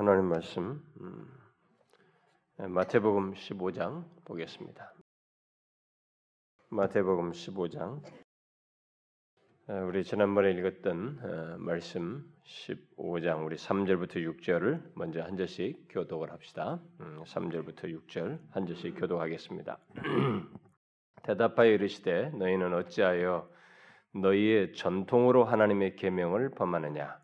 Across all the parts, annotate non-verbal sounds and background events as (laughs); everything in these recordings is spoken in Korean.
하나님 말씀 음, 마태복음 15장 보겠습니다. 마태복음 15장 우리 지난번에 읽었던 어, 말씀 15장 우리 3절부터 6절을 먼저 한 절씩 교독을 합시다. 3절부터 음, 6절 한 절씩 교독하겠습니다. (clears throat) 대답하여 이르시되 너희는 어찌하여 너희의 전통으로 하나님의 계명을 범하느냐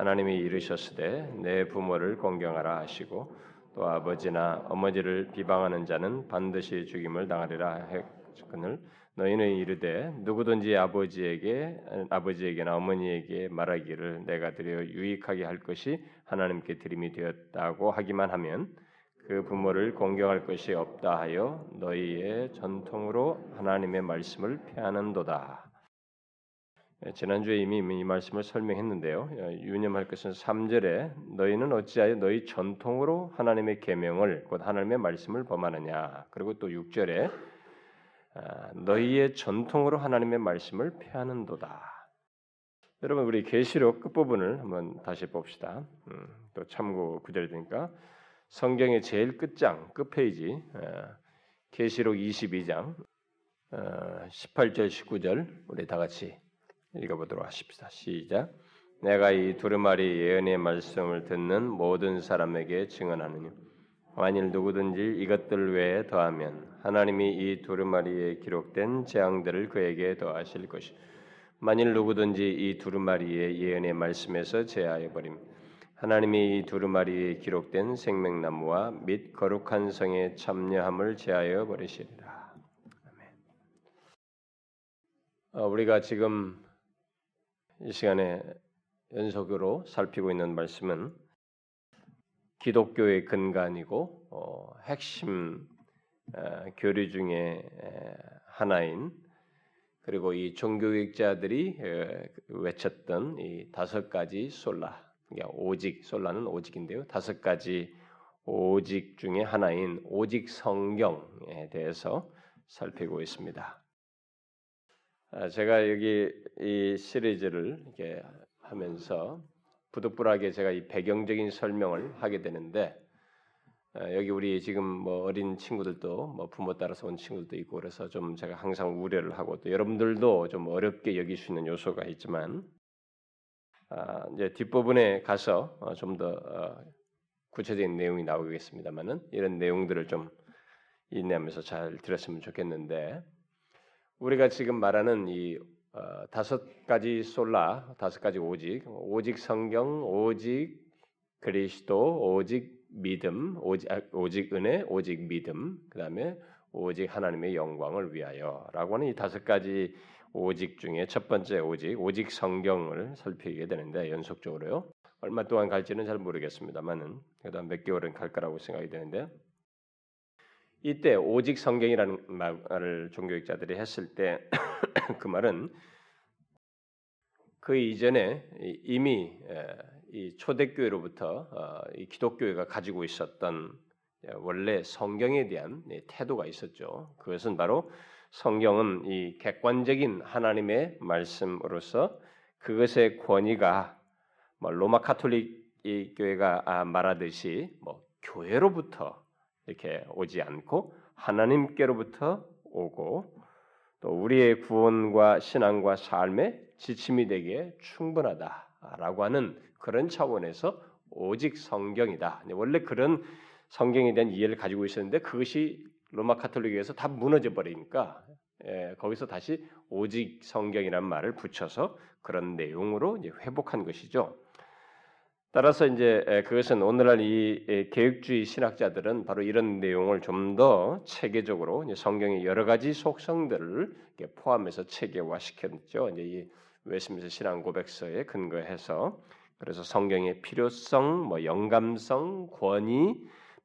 하나님이 이르셨으되 내 부모를 공경하라 하시고 또 아버지나 어머니를 비방하는 자는 반드시 죽임을 당하리라 했거늘 너희는 이르되 누구든지 아버지에게 아버지에게나 어머니에게 말하기를 내가 드려 유익하게 할 것이 하나님께 드림이 되었다고 하기만 하면 그 부모를 공경할 것이 없다 하여 너희의 전통으로 하나님의 말씀을 폐하는도다. 예, 지난주에 이미 이 말씀을 설명했는데요. 예, 유념할 것은 3절에 너희는 어찌하여 너희 전통으로 하나님의 계명을 곧 하나님의 말씀을 범하느냐. 그리고 또 6절에 아, 너희의 전통으로 하나님의 말씀을 폐하는도다. 여러분 우리 계시록 끝부분을 한번 다시 봅시다. 음, 또 참고 구절이니까 성경의 제일 끝장 끝 페이지 아, 계시록 22장 18절 아, 19절 우리 다 같이 읽어보도록 하십시다. 시작. 내가 이 두루마리 예언의 말씀을 듣는 모든 사람에게 증언하느니 만일 누구든지 이것들 외에 더하면 하나님이 이 두루마리에 기록된 재앙들을 그에게 더하실 것이 만일 누구든지 이 두루마리의 예언의 말씀에서 제하여 버림 하나님이 이 두루마리에 기록된 생명나무와 및 거룩한 성의 참여함을 제하여 버리시리라. 아멘. 어, 우리가 지금 이 시간에 연속으로 살피고 있는 말씀은 기독교의 근간이고 어, 핵심 어, 교리 중에 하나인 그리고 이 종교학자들이 외쳤던 이 다섯 가지 솔라, 그러니까 오직 솔라는 오직인데요. 다섯 가지 오직 중에 하나인 오직 성경에 대해서 살피고 있습니다. 아, 제가 여기 이 시리즈를 이렇게 하면서 부득불하게 제가 이 배경적인 설명을 하게 되는데 아, 여기 우리 지금 뭐 어린 친구들도 뭐 부모 따라서 온 친구들도 있고 그래서 좀 제가 항상 우려를 하고 또 여러분들도 좀 어렵게 있는 요소가 있지만 아, 이제 뒷부분에 가서 어, 좀더 어, 구체적인 내용이 나오겠습니다만은 이런 내용들을 좀 인내하면서 잘 들었으면 좋겠는데 우리가 지금 말하는 이 어, 다섯 가지 솔라, 다섯 가지 오직, 오직 성경, 오직 그리스도, 오직 믿음, 오직, 아, 오직 은혜, 오직 믿음, 그 다음에 오직 하나님의 영광을 위하여라고 하는 이 다섯 가지 오직 중에 첫 번째 오직, 오직 성경을 살피게 되는데 연속적으로요. 얼마 동안 갈지는 잘 모르겠습니다만은 그다음 몇 개월은 갈 거라고 생각이 되는데 이때 오직 성경이라는 말을 종교학자들이 했을 때 (coughs) 그 말은 그 이전에 이미 이 초대교회로부터 어, 이 기독교회가 가지고 있었던 원래 성경에 대한 태도가 있었죠. 그것은 바로 성경은 이 객관적인 하나님의 말씀으로서 그것의 권위가 뭐 로마 카톨릭 교회가 아, 말하듯이 뭐 교회로부터 이렇게 오지 않고 하나님께로부터 오고 또 우리의 구원과 신앙과 삶의 지침이 되기에 충분하다라고 하는 그런 차원에서 오직 성경이다. 원래 그런 성경에 대한 이해를 가지고 있었는데 그것이 로마 카톨릭에서 다 무너져 버리니까 예, 거기서 다시 오직 성경이라는 말을 붙여서 그런 내용으로 회복한 것이죠. 따라서 이제 그것은 오늘날 이 개혁주의 신학자들은 바로 이런 내용을 좀 더 체계적으로 성경의 여러 가지 속성들을 포함해서 체계화시켰죠. 이제 이 웨스민스 신앙 고백서에 근거해서 그래서 성경의 필요성, 뭐 영감성, 권위,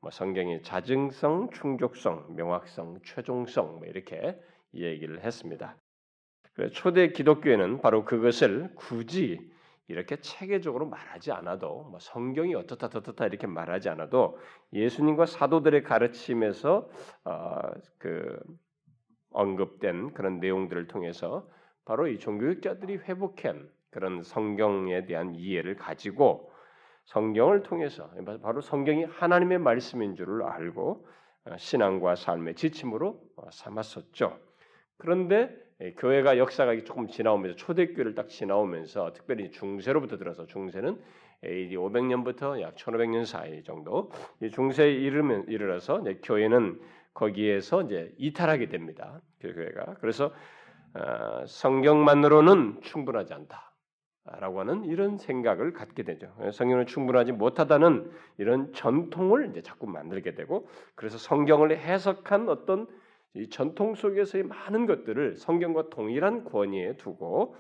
뭐 성경의 자증성, 충족성, 명확성, 최종성 뭐 이렇게 얘기를 했습니다. 초대 기독교에는 바로 그것을 굳이 이렇게 체계적으로 말하지 않아도 뭐 성경이 어떻다 어떻다 이렇게 말하지 않아도 예수님과 사도들의 가르침에서 어, 그 언급된 그런 내용들을 통해서 바로 이 종교학자들이 회복한 그런 성경에 대한 이해를 가지고 성경을 통해서 바로 성경이 하나님의 말씀인 줄을 알고 어, 신앙과 삶의 지침으로 어, 삼았었죠. 그런데 예, 교회가 역사가 조금 지나오면서 초대교회를 딱 지나오면서 특별히 중세로부터 들어서 중세는 AD 500년부터 약 1500년 사이 정도 이 중세에 이르면 이르러서 교회는 거기에서 이제 이탈하게 됩니다. 그 교회가 그래서 어, 성경만으로는 충분하지 않다라고 하는 이런 생각을 갖게 되죠. 성경은 충분하지 못하다는 이런 전통을 이제 자꾸 만들게 되고 그래서 성경을 해석한 어떤 이 전통 속에서의 많은 것들을 성경과 동일한 권위에 두고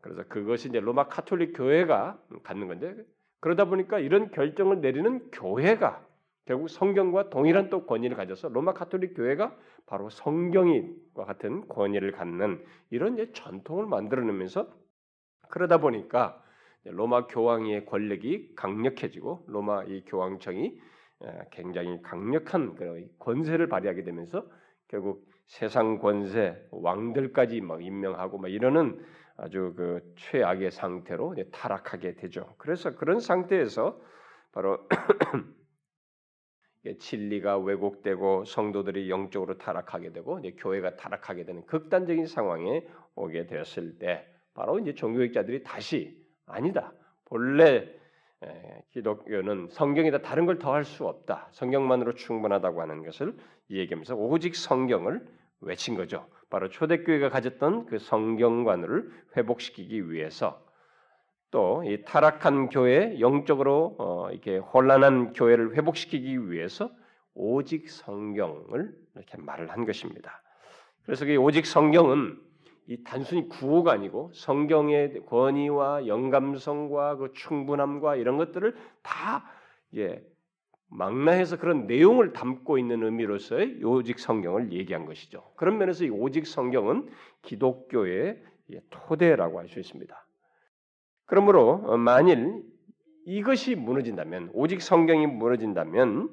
그래서 그것이 이제 로마 카톨릭 교회가 갖는 건데 그러다 보니까 이런 결정을 내리는 교회가 결국 성경과 동일한 또 권위를 가져서 로마 카톨릭 교회가 바로 성경이와 같은 권위를 갖는 이런 이제 전통을 만들어내면서 그러다 보니까 로마 교황의 권력이 강력해지고 로마 이 교황청이 굉장히 강력한 그런 권세를 발휘하게 되면서 결국 세상 권세 왕들까지 막 임명하고 막 이러는 아주 그 최악의 상태로 타락하게 되죠. 그래서 그런 상태에서 바로 (clears throat) 진리가 왜곡되고 성도들이 영적으로 타락하게 되고 교회가 타락하게 되는 극단적인 상황에 오게 되었을 때 바로 이제 종교학자들이 다시 아니다. 본래 기독교는 성경에다 다른 걸 더할 수 없다. 성경만으로 충분하다고 하는 것을 얘기하면서 오직 성경을 외친 거죠. 바로 초대교회가 가졌던 그 성경관을 회복시키기 위해서 또 이 타락한 교회 영적으로 어 이렇게 혼란한 교회를 회복시키기 위해서 오직 성경을 이렇게 말을 한 것입니다. 그래서 그 오직 성경은 이 단순히 구호가 아니고 성경의 권위와 영감성과 그 충분함과 이런 것들을 다 예, 망라해서 그런 내용을 담고 있는 의미로서의 오직 성경을 얘기한 것이죠. 그런 면에서 이 오직 성경은 기독교의 토대라고 할 수 있습니다. 그러므로 어, 만일 이것이 무너진다면 오직 성경이 무너진다면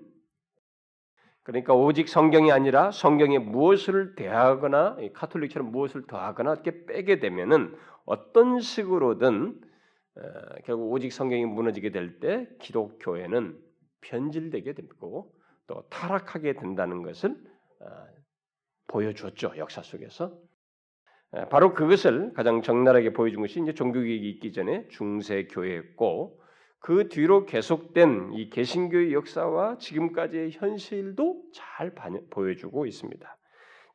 그러니까 오직 성경이 아니라 성경에 무엇을 대하거나 카톨릭처럼 무엇을 더하거나 이렇게 빼게 되면은 어떤 식으로든 어, 결국 오직 성경이 무너지게 될 때 기독교회는 변질되게 되고 또 타락하게 된다는 것을 어, 보여줬죠 역사 속에서. 바로 그것을 가장 적나라하게 보여준 것이 이제 종교개혁이 있기 전에 중세 교회였고 그 뒤로 계속된 이 개신교의 역사와 지금까지의 현실도 잘 보여주고 있습니다.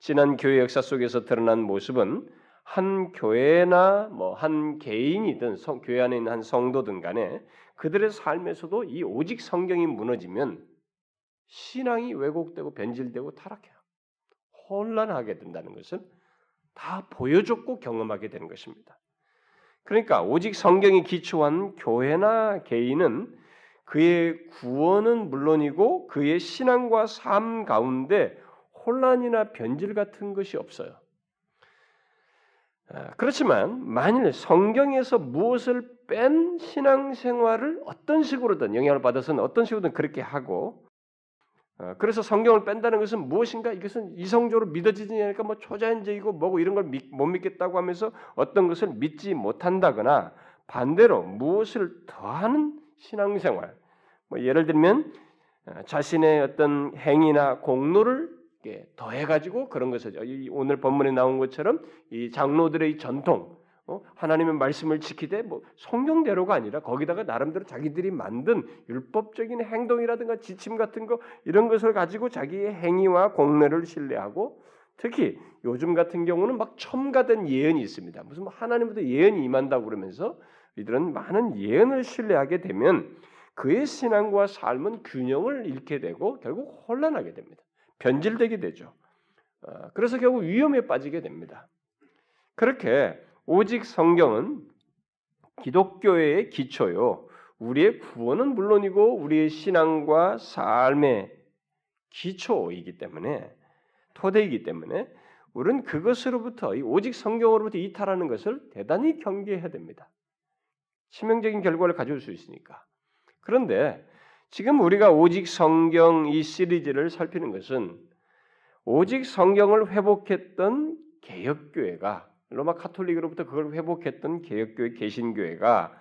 지난 교회 역사 속에서 드러난 모습은 한 교회나 뭐 한 개인이든 성, 교회 안에 있는 한 성도든 간에 그들의 삶에서도 이 오직 성경이 무너지면 신앙이 왜곡되고 변질되고 타락해요. 혼란하게 된다는 것을 다 보여줬고 경험하게 되는 것입니다. 그러니까 오직 성경이 기초한 교회나 개인은 그의 구원은 물론이고 그의 신앙과 삶 가운데 혼란이나 변질 같은 것이 없어요. 아, 그렇지만 만일 성경에서 무엇을 뺀 신앙생활을 어떤 식으로든 영향을 받아서는 어떤 식으로든 그렇게 하고 어, 그래서 성경을 뺀다는 것은 무엇인가? 이것은 이성적으로 믿어지지 않으니까 뭐 초자연적이고 뭐고 이런 걸 못 믿겠다고 하면서 어떤 것을 믿지 못한다거나 반대로 무엇을 더하는 신앙생활. 뭐 예를 들면 어, 자신의 어떤 행위나 공로를 더해가지고 그런 것을 오늘 본문에 나온 것처럼 이 장로들의 전통 어? 하나님의 말씀을 지키되 뭐 성경대로가 아니라 거기다가 나름대로 자기들이 만든 율법적인 행동이라든가 지침 같은 거 이런 것을 가지고 자기의 행위와 공례를 신뢰하고 특히 요즘 같은 경우는 막 첨가된 예언이 있습니다. 무슨 뭐 하나님부터 예언이 임한다고 그러면서 이들은 많은 예언을 신뢰하게 되면 그의 신앙과 삶은 균형을 잃게 되고 결국 혼란하게 됩니다. 변질되게 되죠. 어, 그래서 결국 위험에 빠지게 됩니다. 그렇게 오직 성경은 기독교의 기초요. 우리의 구원은 물론이고 우리의 신앙과 삶의 기초이기 때문에 토대이기 때문에 우리는 그것으로부터 오직 성경으로부터 이탈하는 것을 대단히 경계해야 됩니다. 치명적인 결과를 가져올 수 있으니까. 그런데 지금 우리가 오직 성경 이 시리즈를 살피는 것은 오직 성경을 회복했던 개혁교회가 로마 카톨릭으로부터 그걸 회복했던 개혁교회 개신교회가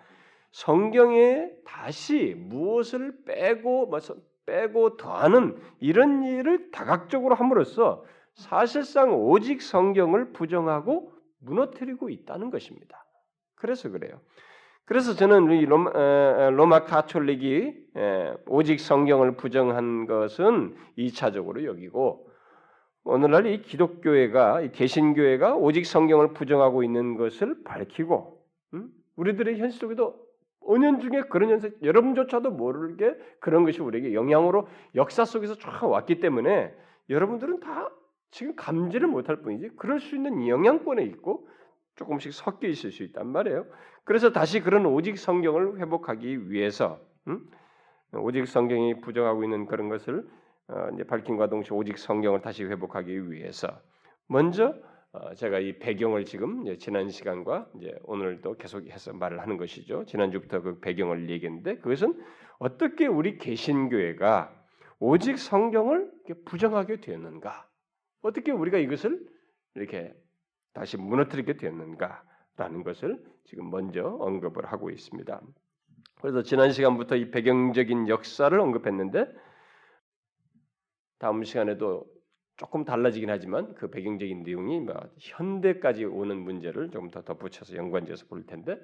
성경에 다시 무엇을 빼고 뭐 빼고 더하는 이런 일을 다각적으로 함으로써 사실상 오직 성경을 부정하고 무너뜨리고 있다는 것입니다. 그래서 그래요. 그래서 저는 이 로마, 로마 카톨릭이 오직 성경을 부정한 것은 2차적으로 여기고 오늘날 이 기독교회가 이 개신교회가 오직 성경을 부정하고 있는 것을 밝히고 음? 우리들의 현실 속에도 은연 중에 그런 현상 여러분조차도 모르게 그런 것이 우리에게 영향으로 역사 속에서 쫙 왔기 때문에 여러분들은 다 지금 감지를 못할 뿐이지 그럴 수 있는 영향권에 있고 조금씩 섞여 있을 수 있단 말이에요. 그래서 다시 그런 오직 성경을 회복하기 위해서 음? 오직 성경이 부정하고 있는 그런 것을 어, 이제 밝힌과 동시에 오직 성경을 다시 회복하기 위해서 먼저 어, 제가 이 배경을 지금 지난 시간과 이제 오늘도 계속해서 말을 하는 것이죠. 지난주부터 그 배경을 얘기했는데 그것은 어떻게 우리 개신교회가 오직 성경을 부정하게 되었는가? 어떻게 우리가 이것을 이렇게 다시 무너뜨리게 되었는가라는 것을 지금 먼저 언급을 하고 있습니다. 그래서 지난 시간부터 이 배경적인 역사를 언급했는데 다음 시간에도 조금 달라지긴 하지만 그 배경적인 내용이 뭐 현대까지 오는 문제를 조금 더 덧붙여서 연관지어서 볼 텐데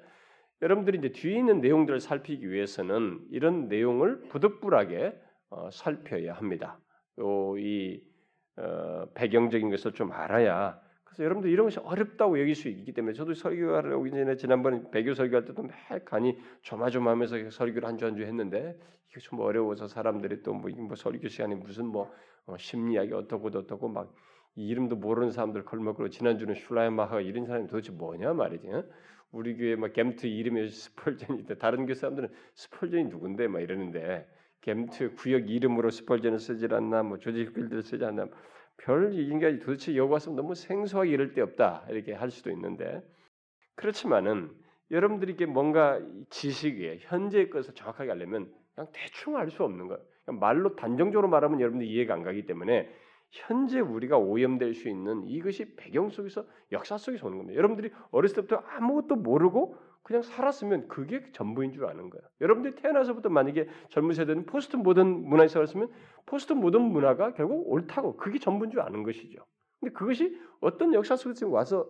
여러분들이 이제 뒤에 있는 내용들을 살피기 위해서는 이런 내용을 부득불하게 어, 살펴야 합니다. 이 어, 배경적인 것을 좀 알아야 그래서 여러분들 이런 것이 어렵다고 여길 수 있기 때문에 저도 설교를 하기 전에 지난번에 배교 설교할 때도 매 간이 조마조마하면서 설교를 한 주 한 주 했는데 이게 좀 어려워서 사람들이 또뭐 뭐 설교 시간에 무슨 뭐 어, 심리학이 어떻고 어떻고 막 이름도 모르는 사람들 걸먹고 지난주는 슐라이마하 이런 사람이 도대체 뭐냐 말이지. 어? 우리 교회 막 겜트 이름이 (laughs) 스펄전이 있대. 다른 교회 사람들은 스펄전이 누군데 막 이러는데 겜트 구역 이름으로 스펄전을 쓰지 않나 뭐 필드를 쓰지 않나 별 인간이 도대체 여기 와서 너무 생소하게 이럴 데 없다 이렇게 할 수도 있는데 그렇지만은 여러분들이 뭔가 지식에 현재의 것을 정확하게 알려면 그냥 대충 알 수 없는 거예요. 말로 단정적으로 말하면 여러분들 이해가 안 가기 때문에 현재 우리가 오염될 수 있는 이것이 배경 속에서 역사 속에서 오는 겁니다. 여러분들이 어렸을 때부터 아무것도 모르고 그냥 살았으면 그게 전부인 줄 아는 거예요. 여러분들이 태어나서부터 만약에 젊은 세대는 포스트 모던 문화에 살았으면 포스트 모던 문화가 결국 옳다고 그게 전부인 줄 아는 것이죠. 근데 그것이 어떤 역사 속에서 와서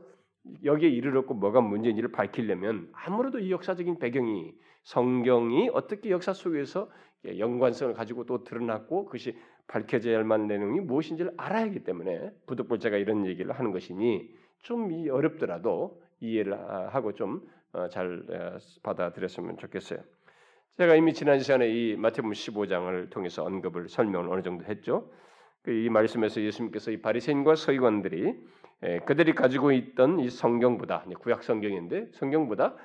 여기에 이르렀고 뭐가 문제인지를 밝히려면 아무래도 이 역사적인 배경이 성경이 어떻게 역사 속에서 연관성을 가지고 또 드러났고 그것이 밝혀져야 할 만한 내용이 무엇인지를 알아야 하기 때문에 부득불자가 이런 얘기를 하는 것이니 좀 어렵더라도 이해를 하고 좀잘 어, 어, 받아들였으면 좋겠어요. 제가 이미 지난 시간에 이 마태복음 15장을 통해서 언급을 설명을 어느 정도 했죠. 그이 말씀에서 예수님께서 이 바리새인과 서기관들이 그들이 가지고 있던 이 성경보다 구약 성경인데 성경보다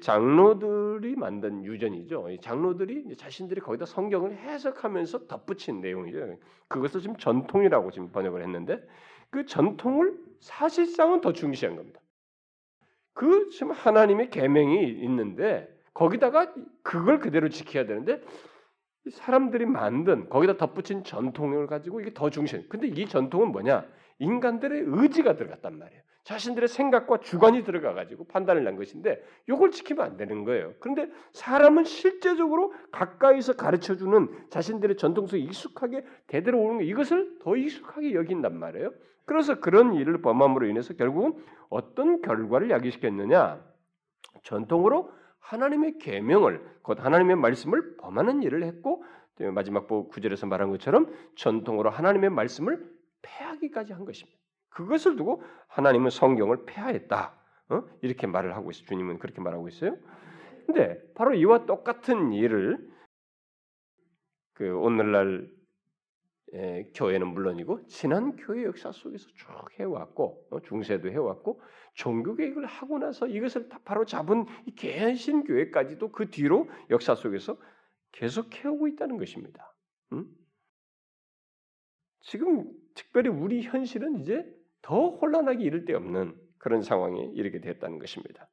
장로들이 만든 유전이죠. 장로들이 자신들이 거기다 성경을 해석하면서 덧붙인 내용이죠. 그것을 지금 전통이라고 지금 번역을 했는데 그 전통을 사실상은 더 중시한 겁니다. 그 지금 하나님의 계명이 있는데 거기다가 그걸 그대로 지켜야 되는데 사람들이 만든 거기다 덧붙인 전통을 가지고 이게 더 중시. 근데 이 전통은 뭐냐? 인간들의 의지가 들어갔단 말이에요. 자신들의 생각과 주관이 들어가 가지고 판단을 난 것인데 이걸 지키면 안 되는 거예요. 그런데 사람은 실제적으로 가까이서 가르쳐 주는 자신들의 전통 속에 익숙하게 대대로 오는 거 이것을 더 익숙하게 여긴단 말이에요. 그래서 그런 일을 범함으로 인해서 결국은 어떤 결과를 야기시켰느냐? 전통으로 하나님의 계명을 곧 하나님의 말씀을 범하는 일을 했고 마지막 구절에서 말한 것처럼 전통으로 하나님의 말씀을 폐하기까지 한 것입니다. 그것을 두고 하나님은 성경을 폐하했다. 어? 이렇게 말을 하고 있어요. 주님은 그렇게 말하고 있어요. 근데 바로 이와 똑같은 일을 그 오늘날 에, 교회는 물론이고 지난 교회 역사 속에서 쭉 해왔고 어, 중세도 해왔고 종교 개혁을 하고 나서 이것을 다 바로 잡은 이 개신 교회까지도 그 뒤로 역사 속에서 계속 해오고 있다는 것입니다. 음? 지금 특별히 우리 현실은 이제 더 혼란하기 이를 데 없는 그런 상황에 이르게 됐다는 것입니다.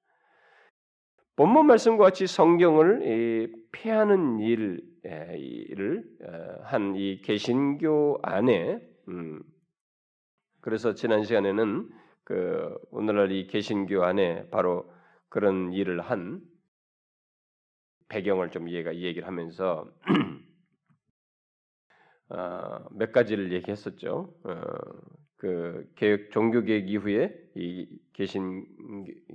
본문 말씀과 같이 성경을 폐하는 일을 어, 한이 개신교 안에 음, 그래서 지난 시간에는 그 오늘날 이 개신교 안에 바로 그런 일을 한 배경을 좀 이해가 이 얘기를 하면서 어, 몇 가지를 얘기했었죠. 어, 그 개혁 종교 개혁 이후에 이 계신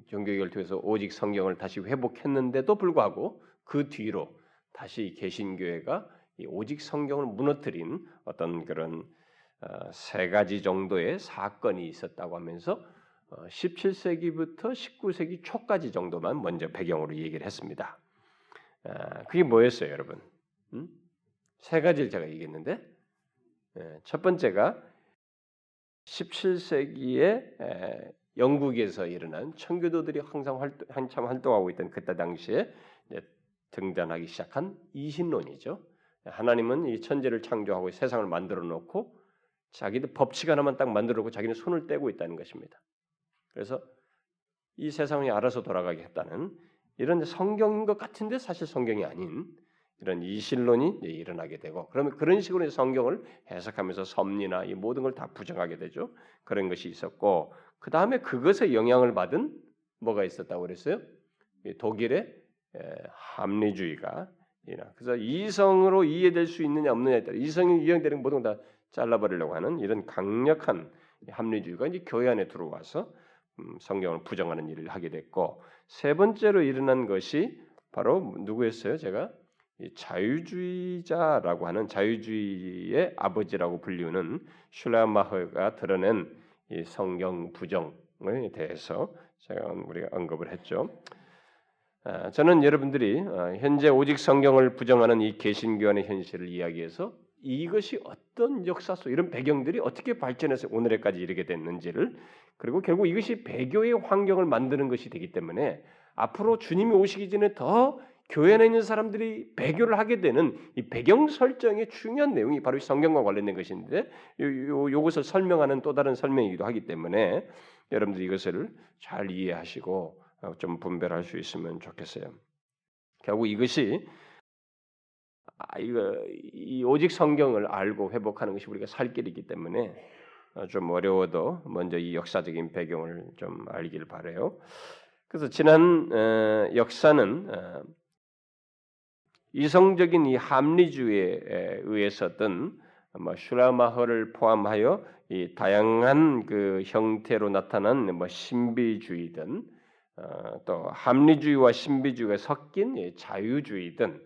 종교 개혁을 통해서 오직 성경을 다시 회복했는데도 불구하고 그 뒤로 다시 개신교회가 이 오직 성경을 무너뜨린 어떤 그런 어, 세 가지 정도의 사건이 있었다고 하면서 어, 17세기부터 19세기 초까지 정도만 먼저 배경으로 얘기를 했습니다. 아, 그게 뭐였어요, 여러분? 음? 세 가지를 제가 얘기했는데 예, 첫 번째가 17세기에 영국에서 일어난 청교도들이 항상 활동, 한참 활동하고 있던 그때 당시에 등장하기 시작한 이신론이죠. 하나님은 이 천지를 창조하고 세상을 만들어 놓고 자기들 법칙 하나만 딱 만들어 놓고 자기는 손을 떼고 있다는 것입니다. 그래서 이 세상이 알아서 돌아가게 했다는 이런 성경인 것 같은데 사실 성경이 아닌 이런 이신론이 일어나게 되고 그러면 그런 식으로 성경을 해석하면서 섭리나 이 모든 걸 다 부정하게 되죠. 그런 것이 있었고 그 다음에 그것에 영향을 받은 뭐가 있었다고 그랬어요? 독일의 합리주의가 그래서 이성으로 이해될 수 있느냐 없느냐에 따라 이성이 이해되는 모든 다 잘라버리려고 하는 이런 강력한 합리주의가 이제 교회 안에 들어와서 음, 성경을 부정하는 일을 하게 됐고 세 번째로 일어난 것이 바로 누구였어요? 제가 자유주의자라고 하는 자유주의의 아버지라고 불리우는 슐라마허가 드러낸 이 성경 부정에 대해서 제가 우리가 언급을 했죠. 아, 저는 여러분들이 어, 현재 오직 성경을 부정하는 이 개신교안의 현실을 이야기해서 이것이 어떤 역사 속 이런 배경들이 어떻게 발전해서 오늘에까지 이르게 됐는지를 그리고 결국 이것이 배교의 환경을 만드는 것이 되기 때문에 앞으로 주님이 오시기 전에 더 교회 안에 있는 사람들이 배교를 하게 되는 이 배경 설정의 중요한 내용이 바로 성경과 관련된 것인데 요, 요, 것을 설명하는 또 다른 설명이기도 하기 때문에 여러분들 이것을 잘 이해하시고 어, 좀 분별할 수 있으면 좋겠어요. 결국 이것이 아, 이거 이 오직 성경을 알고 회복하는 것이 우리가 살 길이기 때문에 어, 좀 어려워도 먼저 이 역사적인 배경을 좀 알길 바래요. 그래서 지난 어, 역사는 이성적인 이 합리주의에 의해서든 뭐 슈라마허를 포함하여 이 다양한 그 형태로 나타난 뭐 신비주의든 어, 또 합리주의와 신비주의가 섞인 자유주의든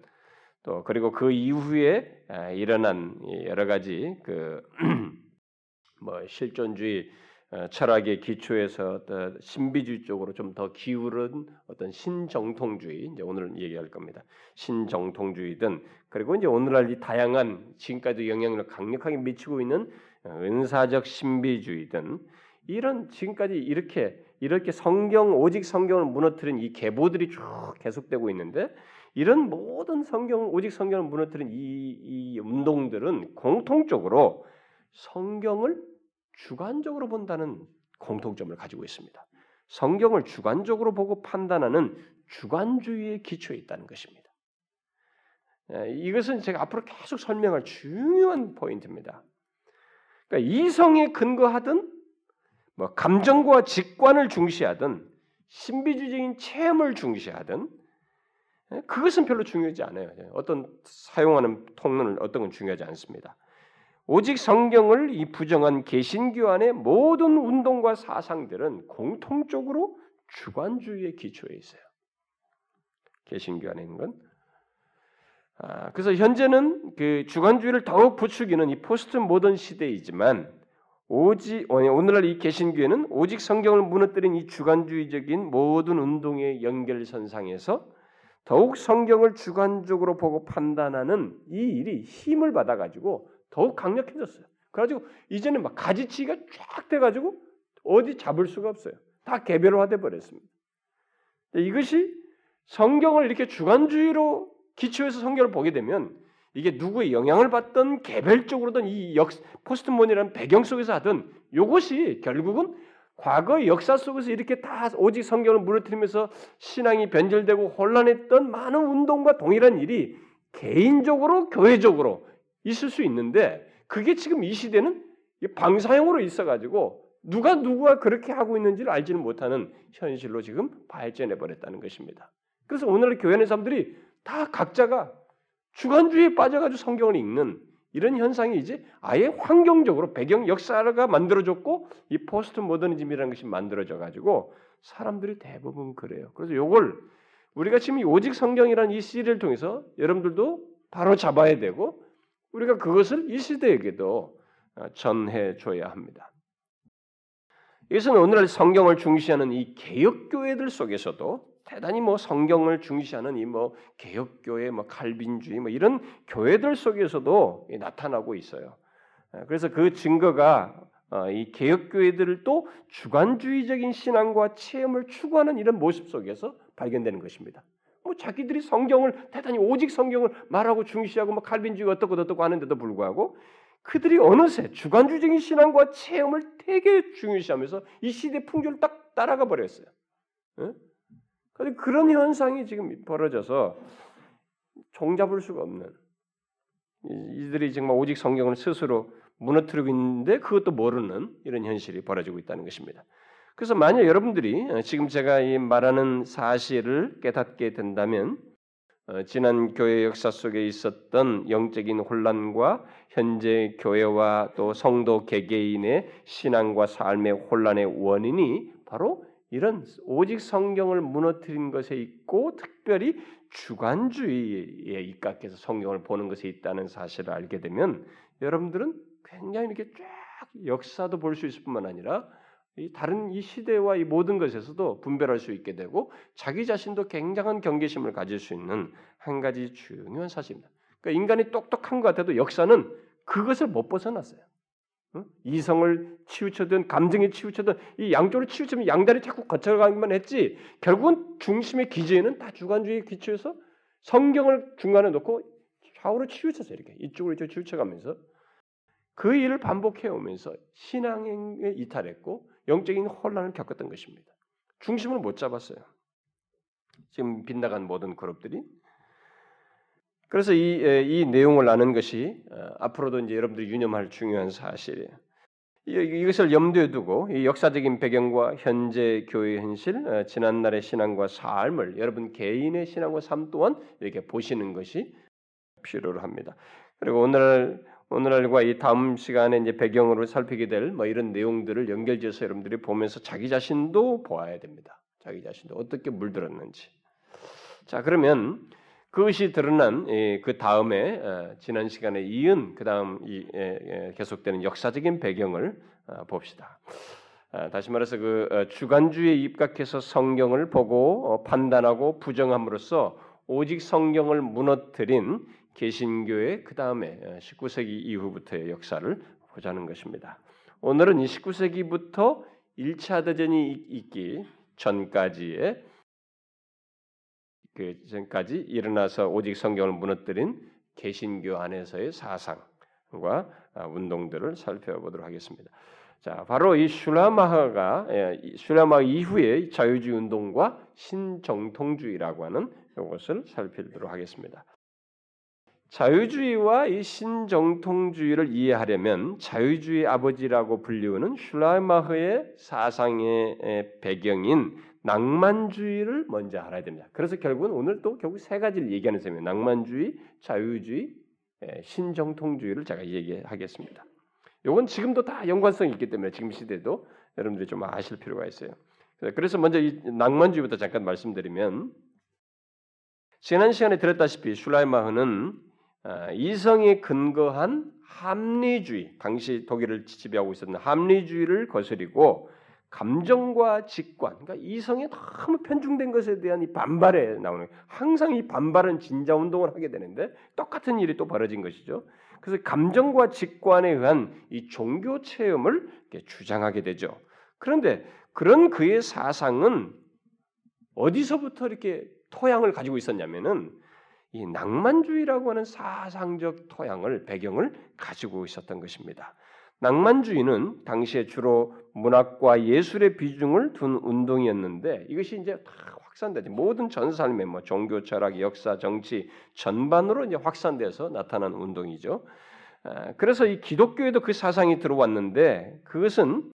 또 그리고 그 이후에 일어난 여러 가지 그 (clears throat) 뭐 실존주의 어, 철학의 기초에서 신비주의 쪽으로 좀 더 기울은 어떤 신정통주의 이제 오늘 얘기할 겁니다. 신정통주의든 그리고 이제 오늘날 이 다양한 지금까지 영향을 강력하게 미치고 있는 은사적 신비주의든 이런 지금까지 이렇게 이렇게 성경 오직 성경을 무너뜨린 이 계보들이 쭉 계속되고 있는데 이런 모든 성경 오직 성경을 무너뜨린 이, 이 운동들은 공통적으로 성경을 주관적으로 본다는 공통점을 가지고 있습니다. 성경을 주관적으로 보고 판단하는 주관주의의 기초에 있다는 것입니다. 예, 이것은 제가 앞으로 계속 설명할 중요한 포인트입니다. 그러니까 이성에 근거하든 뭐 감정과 직관을 중시하든 신비주의적인 체험을 중시하든 예, 그것은 별로 중요하지 않아요. 어떤 사용하는 통론을 어떤 건 중요하지 않습니다. 오직 성경을 이 부정한 개신교 안의 모든 운동과 사상들은 공통적으로 주관주의의 기초에 있어요. 개신교 안에 있는 건. 아, 그래서 현재는 그 주관주의를 더욱 부추기는 이 포스트 모던 시대이지만 오직 오늘날 이 개신교회는 오직 성경을 무너뜨린 이 주관주의적인 모든 운동의 연결선상에서 더욱 성경을 주관적으로 보고 판단하는 이 일이 힘을 받아 가지고 더욱 강력해졌어요. 그래가지고 이제는 막 가지치기가 쫙 돼가지고 어디 잡을 수가 없어요. 다 개별화돼 버렸습니다. 이것이 성경을 이렇게 주관주의로 기초해서 성경을 보게 되면 이게 누구의 영향을 받던 개별적으로든 이 역, 포스트몬이라는 배경 속에서 하든 이것이 결국은 과거의 역사 속에서 이렇게 다 오직 성경을 무너뜨리면서 신앙이 변절되고 혼란했던 많은 운동과 동일한 일이 개인적으로 교회적으로 있을 수 있는데 그게 지금 이 시대는 방사형으로 있어가지고 누가 누구가 그렇게 하고 있는지를 알지는 못하는 현실로 지금 발전해 버렸다는 것입니다. 그래서 오늘날 교회 의 사람들이 다 각자가 주관주의에 빠져가지고 성경을 읽는 이런 현상이 이제 아예 환경적으로 배경 역사가 만들어졌고 이 포스트 모더니즘이라는 것이 만들어져 가지고 사람들이 대부분 그래요. 그래서 요걸 우리가 지금 이 오직 성경이라는 이 시리를 통해서 여러분들도 바로 잡아야 되고 우리가 그것을 이 시대에게도 전해 줘야 합니다. 이것은 오늘날 성경을 중시하는 이 개혁 교회들 속에서도 대단히 뭐 성경을 중시하는 이 뭐 개혁교회, 뭐 칼빈주의 뭐 이런 교회들 속에서도 나타나고 있어요. 예, 그래서 그 증거가 어, 이 개혁교회들을 또 주관주의적인 신앙과 체험을 추구하는 이런 모습 속에서 발견되는 것입니다. 뭐 자기들이 성경을 대단히 오직 성경을 말하고 중시하고 뭐 칼빈주의 어떻고 어떻고 하는데도 불구하고 그들이 어느새 주관주의적인 신앙과 체험을 되게 중요시하면서 이 시대 풍조를 딱 따라가 버렸어요. 예? 그런데 그런 현상이 지금 벌어져서 종잡을 수가 없는 이들이 정말 오직 성경을 스스로 무너뜨리고 있는데 그것도 모르는 이런 현실이 벌어지고 있다는 것입니다. 그래서 만약 여러분들이 지금 제가 이 말하는 사실을 깨닫게 된다면 어, 지난 교회 역사 속에 있었던 영적인 혼란과 현재 교회와 또 성도 개개인의 신앙과 삶의 혼란의 원인이 바로 이런 오직 성경을 무너뜨린 것에 있고 특별히 주관주의에 입각해서 성경을 보는 것에 있다는 사실을 알게 되면 여러분들은 굉장히 이렇게 쫙 역사도 볼 수 있을 뿐만 아니라 이 다른 이 시대와 이 모든 것에서도 분별할 수 있게 되고 자기 자신도 굉장한 경계심을 가질 수 있는 한 가지 중요한 사실입니다. 그러니까 인간이 똑똑한 것 같아도 역사는 그것을 못 벗어났어요. 이성을 치우쳐든 감정에 치우쳐든 이 양쪽으로 치우치면 양다리 자꾸 거쳐가기만 했지 결국은 중심의 기제는 다 주관주의에 기초해서 성경을 중간에 놓고 좌우로 치우쳐서 이렇게 이쪽으로 이쪽 치우쳐가면서 그 일을 반복해 오면서 신앙에 이탈했고 영적인 혼란을 겪었던 것입니다. 중심을 못 잡았어요. 지금 빗나간 모든 그룹들이 그래서 이, 이 내용을 아는 것이 어, 앞으로도 이제 여러분들이 유념할 중요한 사실이에요. 이것을 염두에 두고 이 역사적인 배경과 현재 교회 현실, 어, 지난날의 신앙과 삶을 여러분 개인의 신앙과 삶 또한 이렇게 보시는 것이 필요로 합니다. 그리고 오늘 오늘과 이 다음 시간에 이제 배경으로 살피게 될 뭐 이런 내용들을 연결지어서 여러분들이 보면서 자기 자신도 보아야 됩니다. 자기 자신도 어떻게 물들었는지. 자 그러면 그것이 드러난 그 다음에 어, 지난 시간에 이은 그 다음 계속되는 역사적인 배경을 어, 봅시다. 아, 다시 말해서 그 어, 주관주의에 입각해서 성경을 보고 판단하고 부정함으로써 오직 성경을 무너뜨린 개신교의 그 다음에 19세기 이후부터의 역사를 보자는 것입니다. 오늘은 이 19세기부터 1차 대전이 있기 전까지의 그 전까지 일어나서 오직 성경을 무너뜨린 개신교 안에서의 사상과 아, 운동들을 살펴보도록 하겠습니다. 자, 바로 이 슐라마흐가 예, 슐라마흐 이후의 자유주의 운동과 신정통주의라고 하는 이것을 살펴보도록 하겠습니다. 자유주의와 이 신정통주의를 이해하려면 자유주의 아버지라고 불리우는 슐라마흐의 사상의 배경인 낭만주의를 먼저 알아야 됩니다. 그래서 결국은 오늘 또 결국 세 가지를 얘기하는 셈이에요. 낭만주의, 자유주의, 예, 신정통주의를 제가 얘기하겠습니다. 이건 지금도 다 연관성이 있기 때문에 지금 시대도 여러분들이 좀 아실 필요가 있어요. 그래서 먼저 이 낭만주의부터 잠깐 말씀드리면 지난 시간에 들었다시피 슐라이마흐는 아, 이성에 근거한 합리주의, 당시 독일을 지배하고 있었던 합리주의를 거스리고 감정과 직관, 그러니까 이성에 너무 편중된 것에 대한 이 반발에 나오는 항상 이 반발은 진자 운동을 하게 되는데 똑같은 일이 또 벌어진 것이죠. 그래서 감정과 직관에 의한 이 종교 체험을 주장하게 되죠. 그런데 그런 그의 사상은 어디서부터 이렇게 토양을 가지고 있었냐면은 이 낭만주의라고 하는 사상적 토양을 배경을 가지고 있었던 것입니다. 낭만주의는 당시에 주로 문학과 예술의 비중을 둔 운동이었는데 이것이 이제 다 확산되지 모든 전 삶의 뭐 종교, 철학, 역사, 정치 전반으로 이제 확산돼서 나타난 운동이죠. 그래서 이 기독교에도 그 사상이 들어왔는데 그것은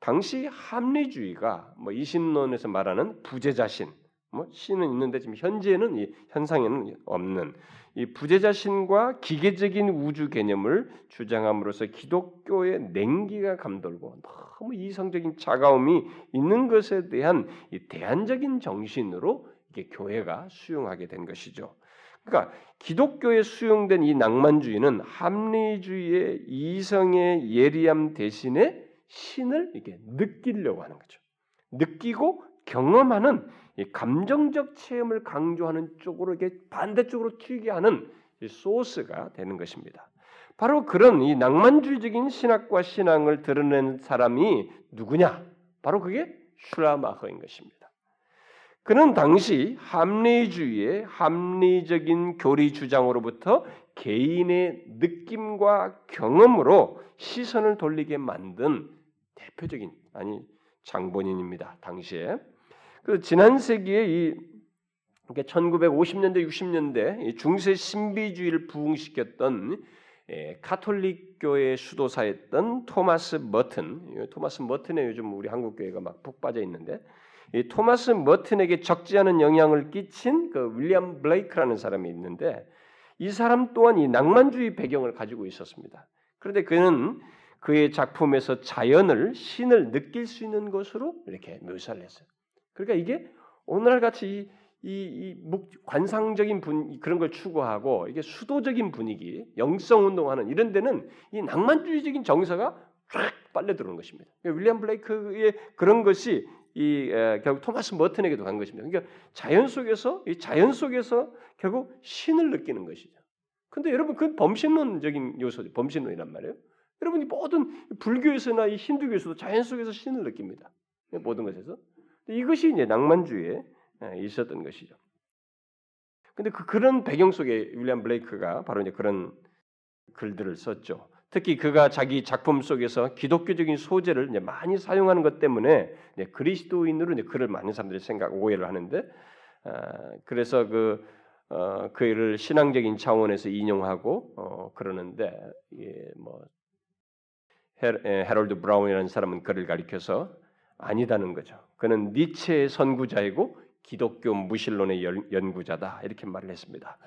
당시 합리주의가 뭐 이신론에서 말하는 부재자신, 뭐 신은 있는데 지금 현재는 이 현상에는 없는 이 부재자 신과 기계적인 우주 개념을 주장함으로써 기독교의 냉기가 감돌고 너무 이성적인 차가움이 있는 것에 대한 이 대안적인 정신으로 이게 교회가 수용하게 된 것이죠. 그러니까 기독교에 수용된 이 낭만주의는 합리주의의 이성의 예리함 대신에 신을 이렇게 느끼려고 하는 거죠. 느끼고 경험하는 이 감정적 체험을 강조하는 쪽으로 이게 반대쪽으로 튀게 하는 소스가 되는 것입니다. 바로 그런 이 낭만주의적인 신학과 신앙을 드러낸 사람이 누구냐? 바로 그게 슈라마허인 것입니다. 그는 당시 합리주의의 합리적인 교리 주장으로부터 개인의 느낌과 경험으로 시선을 돌리게 만든 대표적인 아니 장본인입니다. 당시에 그 지난 세기에 이 1950년대 60년대 중세 신비주의를 부흥시켰던 예, 카톨릭 교의 수도사였던 토마스 머튼, 토마스 머튼에 요즘 우리 한국 교회가 막 푹 빠져 있는데 이 토마스 머튼에게 적지 않은 영향을 끼친 그 윌리엄 블레이크라는 사람이 있는데 이 사람 또한 이 낭만주의 배경을 가지고 있었습니다. 그런데 그는 그의 작품에서 자연을 신을 느낄 수 있는 것으로 이렇게 묘사를 했어요. 그러니까 이게 오늘날 같이 이, 이, 묵, 관상적인 분 그런 걸 추구하고 이게 수도적인 분위기, 영성 운동하는 이런 데는 이 낭만주의적인 정서가 쫙 빨려 들어오는 것입니다. 그러니까 윌리엄 블레이크의 그런 것이 이 에, 결국 토마스 머튼에게도 간 것입니다. 그러니까 자연 속에서 이 자연 속에서 결국 신을 느끼는 것이죠. 근데 여러분 그 범신론적인 요소죠. 범신론이란 말이에요. 여러분이 모든 불교에서나 이 힌두교에서도 자연 속에서 신을 느낍니다. 모든 것에서 이것이 이제 낭만주의에 있었던 것이죠. 근데 그 그런 배경 속에 윌리엄 블레이크가 바로 이제 그런 글들을 썼죠. 특히 그가 자기 작품 속에서 기독교적인 소재를 이제 많이 사용하는 것 때문에 그리스도인으로 이제 그를 많은 사람들이 생각 오해를 하는데 아, 그래서 그 어, 그를 신앙적인 차원에서 인용하고 어, 그러는데 예, 뭐 헤럴드 브라운이라는 사람은 그를 가리켜서 아니다는 거죠. 그는 니체의 선구자이고 기독교 무신론의 연구자다 이렇게 말을 했습니다.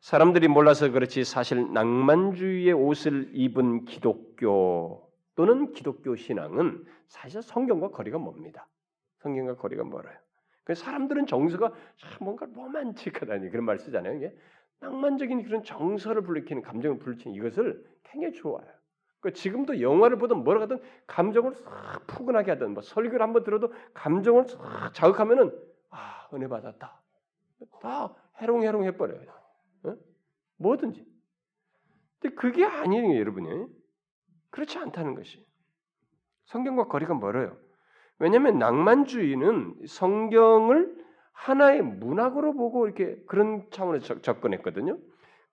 사람들이 몰라서 그렇지 사실 낭만주의의 옷을 입은 기독교 또는 기독교 신앙은 사실 성경과 거리가 멉니다. 성경과 거리가 멀어요. 그 사람들은 정서가 뭔가 로만틱하다니 그런 말 쓰잖아요. 이게 낭만적인 그런 정서를 불러키는 감정을 불러키는 이것을 굉장히 좋아요. 그 지금도 영화를 보든 뭐라 하든 감정을 싹 푸근하게 하든 뭐 설교를 한번 들어도 감정을 싹 자극하면은 아 은혜 받았다. 다 해롱해롱 해버려요. 어? 뭐든지. 근데 그게 아니에요, 여러분이. 그렇지 않다는 것이. 성경과 거리가 멀어요. 왜냐하면 낭만주의는 성경을 하나의 문학으로 보고 이렇게 그런 차원에서 접근했거든요.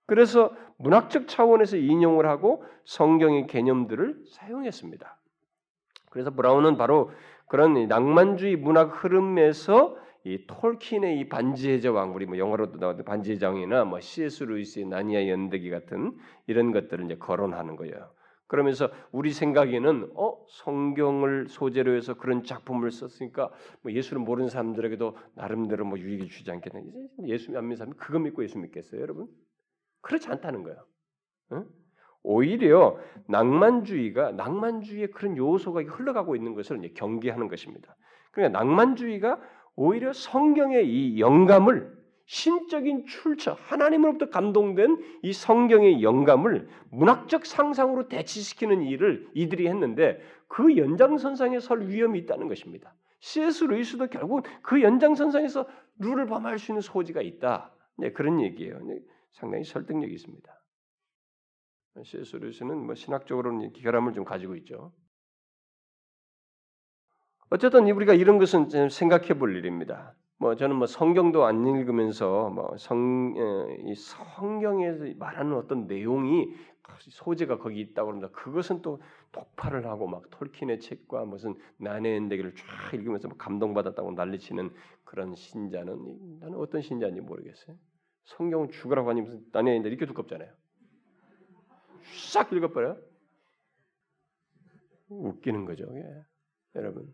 그래서 문학적 차원에서 인용을 하고 성경의 개념들을 사용했습니다. 그래서 브라운은 바로 그런 낭만주의 문학 흐름에서 이 톨킨의 이 반지의 제왕 우리 뭐 영어로도 나오는 반지의 제왕이나 뭐 C.S. 루이스의 나니아 연대기 같은 이런 것들을 이제 거론하는 거예요. 그러면서 우리 생각에는 어 성경을 소재로 해서 그런 작품을 썼으니까 뭐 예수를 모르는 사람들에게도 나름대로 뭐 유익을 주지 않겠나? 예수 안 믿는 사람이 그거 믿고 예수 믿겠어요, 여러분? 그렇지 않다는 거예요. 응? 오히려 낭만주의가 낭만주의의 그런 요소가 흘러가고 있는 것을 경계하는 것입니다. 그러니까 낭만주의가 오히려 성경의 이 영감을 신적인 출처, 하나님으로부터 감동된 이 성경의 영감을 문학적 상상으로 대치시키는 일을 이들이 했는데 그 연장선상에 설 위험이 있다는 것입니다. C.S. 루이스도 결국 그 연장선상에서 룰을 범할 수 있는 소지가 있다. 네, 그런 얘기예요. 네, 상당히 설득력이 있습니다. C.S. 루이스는 뭐 신학적으로는 결함을 좀 가지고 있죠. 어쨌든 우리가 이런 것은 생각해 볼 일입니다. 뭐 저는 뭐 성경도 안 읽으면서 뭐 성 이 성경에서 말하는 어떤 내용이 소재가 거기 있다고 그럽니다. 그것은 또 독파를 하고 막 톨킨의 책과 무슨 난의 엔데기를 쫙 읽으면서 감동받았다고 난리치는 그런 신자는 나는 어떤 신자인지 모르겠어요. 성경을 죽으라고 하니 무슨 엔데 이렇게 두껍잖아요. 싹 읽어버려. 웃기는 거죠. 예. 여러분.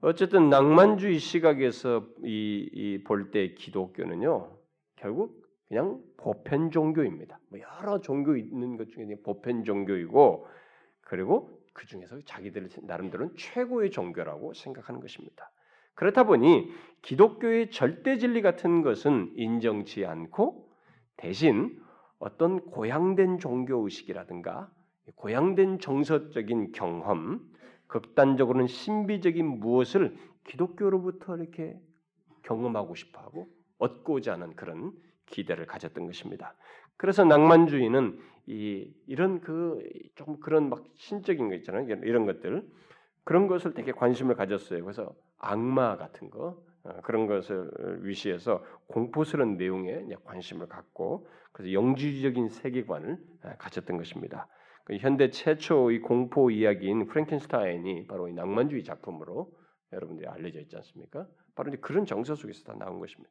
어쨌든 낭만주의 시각에서 이볼 때 기독교는요 결국 그냥 보편 종교입니다. 뭐 여러 종교 있는 것 중에 보편 종교이고 그리고 그 중에서 자기들 나름대로는 최고의 종교라고 생각하는 것입니다. 그렇다 보니 기독교의 절대 진리 같은 것은 인정치 않고 대신 어떤 고양된 종교 의식이라든가 고양된 정서적인 경험, 극단적으로는 신비적인 무엇을 기독교로부터 이렇게 경험하고 싶어하고 얻고자 하는 그런 기대를 가졌던 것입니다. 그래서 낭만주의는 이 이런 그 조금 그런 막 신적인 거 있잖아요. 이런 것들 그런 것을 되게 관심을 가졌어요. 그래서 악마 같은 거 어, 그런 것을 위시해서 공포스러운 내용에 관심을 갖고 그래서 영지주의적인 세계관을 가졌던 것입니다. 그 현대 최초 이 공포 이야기인 프랭켄스타인이 바로 이 낭만주의 작품으로 여러분들이 알려져 있지 않습니까? 바로 이제 그런 정서 속에서 다 나온 것입니다.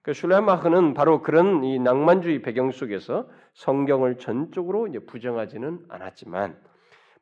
그 슐레마흐는 바로 그런 이 낭만주의 배경 속에서 성경을 전적으로 이제 부정하지는 않았지만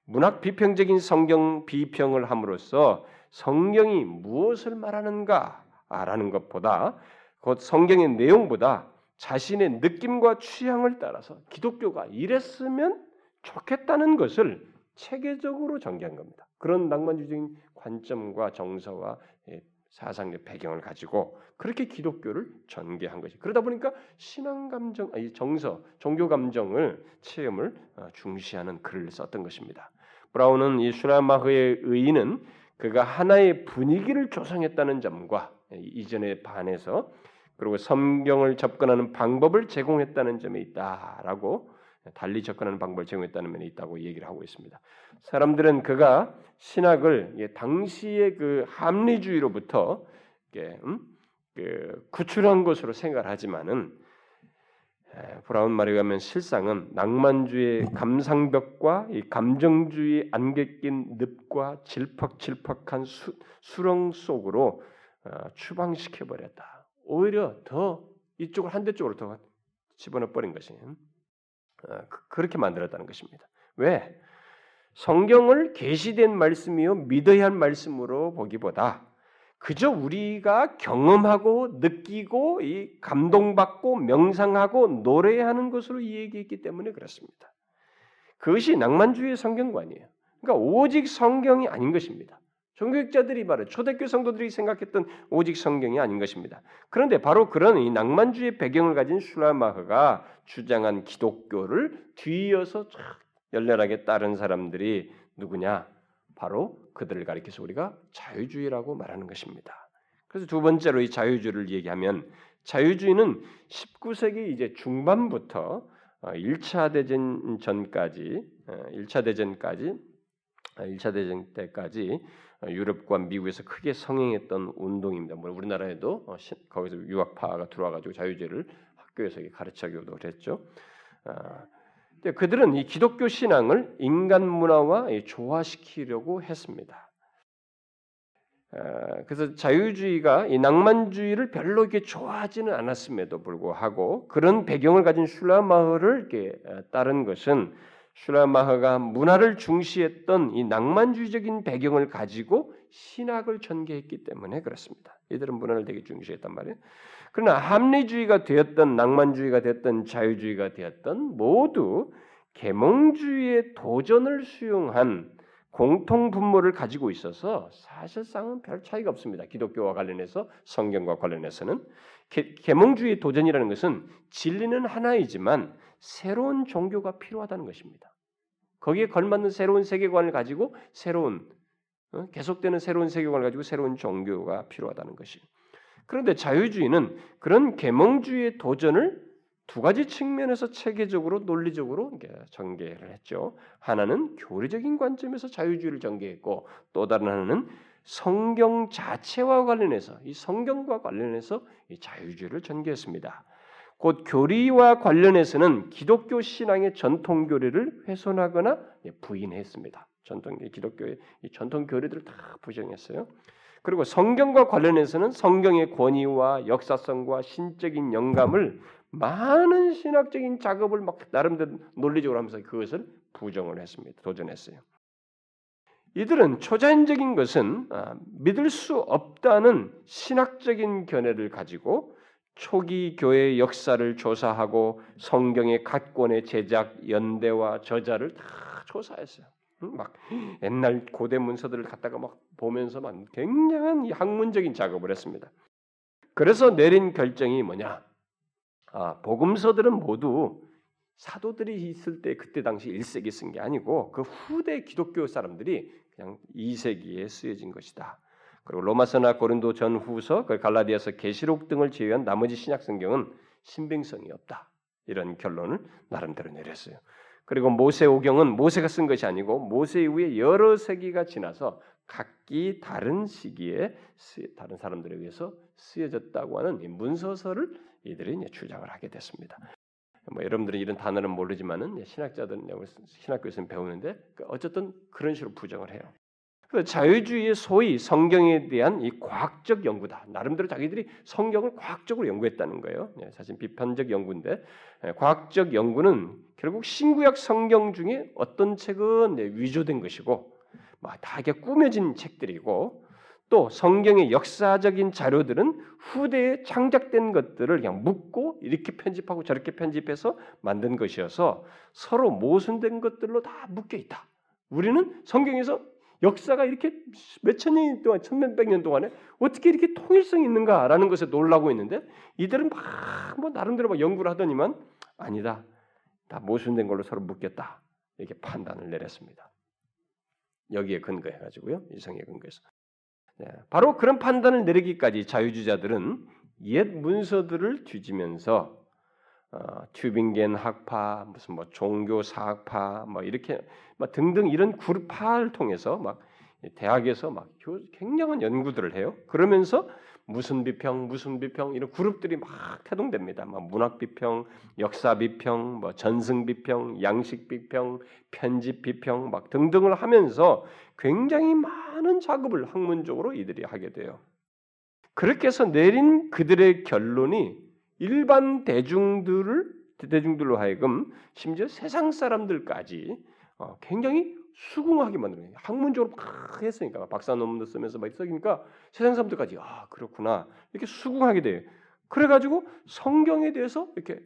문학 비평적인 성경 비평을 함으로써 성경이 무엇을 말하는가라는 것보다 곧 성경의 내용보다 자신의 느낌과 취향을 따라서 기독교가 이랬으면 좋겠다는 것을 체계적으로 전개한 겁니다. 그런 낭만주의적인 관점과 정서와 예, 사상의 배경을 가지고 그렇게 기독교를 전개한 것이 그러다 보니까 신앙 감정, 아니 정서, 종교 감정을 체험을 어, 중시하는 글을 썼던 것입니다. 브라운은 이 슈라마흐의 의의는 그가 하나의 분위기를 조성했다는 점과 이전에 반해서 그리고 성경을 접근하는 방법을 제공했다는 점에 있다라고 달리 접근하는 방법을 제공했다는 면에 있다고 얘기를 하고 있습니다. 사람들은 그가 신학을 당시의 그 합리주의로부터 음? 그 구출한 것으로 생각하지만은 브라운 말에 의하면 실상은 낭만주의 감상벽과 이 감정주의 안개 낀 늪과 질퍽질퍽한 수, 수렁 속으로 어, 추방시켜 버렸다. 오히려 더 이쪽을 한대 쪽으로 더 집어넣어 버린 것이 어, 그, 그렇게 만들었다는 것입니다. 왜? 성경을 계시된 말씀이요 믿어야 할 말씀으로 보기보다 그저 우리가 경험하고 느끼고 이 감동받고 명상하고 노래하는 것으로 얘기했기 때문에 그렇습니다. 그것이 낭만주의 성경관이에요. 그러니까 오직 성경이 아닌 것입니다. 종교학자들이 말해 초대교 성도들이 생각했던 오직 성경이 아닌 것입니다. 그런데 바로 그런 이 낭만주의 배경을 가진 슐라마흐가 주장한 기독교를 뒤이어서 열렬하게 따른 사람들이 누구냐? 바로 그들을 가리켜서 우리가 자유주의라고 말하는 것입니다. 그래서 두 번째로 이 자유주의를 얘기하면 자유주의는 19세기 이제 중반부터 1차 어, 대전 전까지 1차 어, 대전까지 1차 어, 대전 때까지 유럽과 미국에서 크게 성행했던 운동입니다. 뭐 우리나라에도 거기서 유학파가 들어와 가지고 자유주의를 학교에서 가르치기도 그랬죠. 그들은 이 기독교 신앙을 인간 문화와 조화시키려고 했습니다. 그래서 자유주의가 이 낭만주의를 별로 이렇게 좋아하지는 않았음에도 불구하고 그런 배경을 가진 슐라마흐를 따른 것은 슐라마흐가 문화를 중시했던 이 낭만주의적인 배경을 가지고 신학을 전개했기 때문에 그렇습니다. 이들은 문화를 되게 중시했단 말이에요. 그러나 합리주의가 되었던 낭만주의가 되었던 자유주의가 되었던 모두 계몽주의의 도전을 수용한 공통 분모를 가지고 있어서 사실상은 별 차이가 없습니다. 기독교와 관련해서 성경과 관련해서는 계몽주의 도전이라는 것은 진리는 하나이지만 새로운 종교가 필요하다는 것입니다. 거기에 걸맞는 새로운 세계관을 가지고 새로운 어, 계속되는 새로운 세계관을 가지고 새로운 종교가 필요하다는 것이. 그런데 자유주의는 그런 계몽주의의 도전을 두 가지 측면에서 체계적으로 논리적으로 전개를 했죠. 하나는 교리적인 관점에서 자유주의를 전개했고 또 다른 하나는 성경 자체와 관련해서 이 성경과 관련해서 이 자유주의를 전개했습니다. 곧 교리와 관련해서는 기독교 신앙의 전통 교리를 훼손하거나 부인했습니다. 전통 기독교의 전통 교리들을 다 부정했어요. 그리고 성경과 관련해서는 성경의 권위와 역사성과 신적인 영감을 많은 신학적인 작업을 막 나름대로 논리적으로 하면서 그것을 부정을 했습니다. 도전했어요. 이들은 초자연적인 것은 아, 믿을 수 없다는 신학적인 견해를 가지고 초기 교회 역사를 조사하고 성경의 각 권의 제작 연대와 저자를 다 조사했어요. 막 옛날 고대 문서들을 갖다가 막 보면서 막 굉장한 학문적인 작업을 했습니다. 그래서 내린 결정이 뭐냐? 아, 복음서들은 모두 사도들이 있을 때 그때 당시 1세기 쓴 게 아니고 그 후대 기독교 사람들이 그냥 2세기에 쓰여진 것이다. 그리고 로마서나 고린도 전후서, 그 갈라디아서 계시록 등을 제외한 나머지 신약 성경은 신빙성이 없다. 이런 결론을 나름대로 내렸어요. 그리고 모세 오경은 모세가 쓴 것이 아니고 모세 이후에 여러 세기가 지나서 각기 다른 시기에 다른 사람들에 의해서 쓰여졌다고 하는 문서서를 이들이 주장을 하게 됐습니다. 뭐 여러분들이 이런 단어는 모르지만은 신학자들은 신학교에서 배우는데 그 어쨌든 그런 식으로 부정을 해요. 그 자유주의의 소위 성경에 대한 이 과학적 연구다. 나름대로 자기들이 성경을 과학적으로 연구했다는 거예요. 네, 사실 비판적 연구인데 네, 과학적 연구는 결국 신구약 성경 중에 어떤 책은 네, 위조된 것이고 다 이게 꾸며진 책들이고 또 성경의 역사적인 자료들은 후대에 창작된 것들을 그냥 묻고 이렇게 편집하고 저렇게 편집해서 만든 것이어서 서로 모순된 것들로 다 묶여 있다. 우리는 성경에서 역사가 이렇게 몇천 년 동안, 천몇백 년 동안에 어떻게 이렇게 통일성이 있는가라는 것에 놀라고 있는데 이들은 막 뭐 나름대로 막 연구를 하더니만 아니다. 다 모순된 걸로 서로 묶였다. 이렇게 판단을 내렸습니다. 여기에 근거해 가지고요. 이성에 근거해서. 네, 바로 그런 판단을 내리기까지 자유주의자들은 옛 문서들을 뒤지면서 어, 튜빙겐 학파, 무슨 뭐 종교 사학파, 뭐 이렇게 막 등등 이런 그룹파를 통해서 막 대학에서 막 굉장한 연구들을 해요. 그러면서 무슨 비평, 무슨 비평 이런 그룹들이 막 태동됩니다. 막 문학 비평, 역사 비평, 뭐 전승 비평, 양식 비평, 편집 비평 막 등등을 하면서 굉장히 많은 작업을 학문적으로 이들이 하게 돼요. 그렇게 해서 내린 그들의 결론이 일반 대중들을 대중들로 하여금 심지어 세상 사람들까지 어, 굉장히 수긍하게 만드는. 학문적으로 막 했으니까 박사 논문도 쓰면서 막 써니까 세상 사람들까지 아 그렇구나 이렇게 수긍하게 돼요. 그래가지고 성경에 대해서 이렇게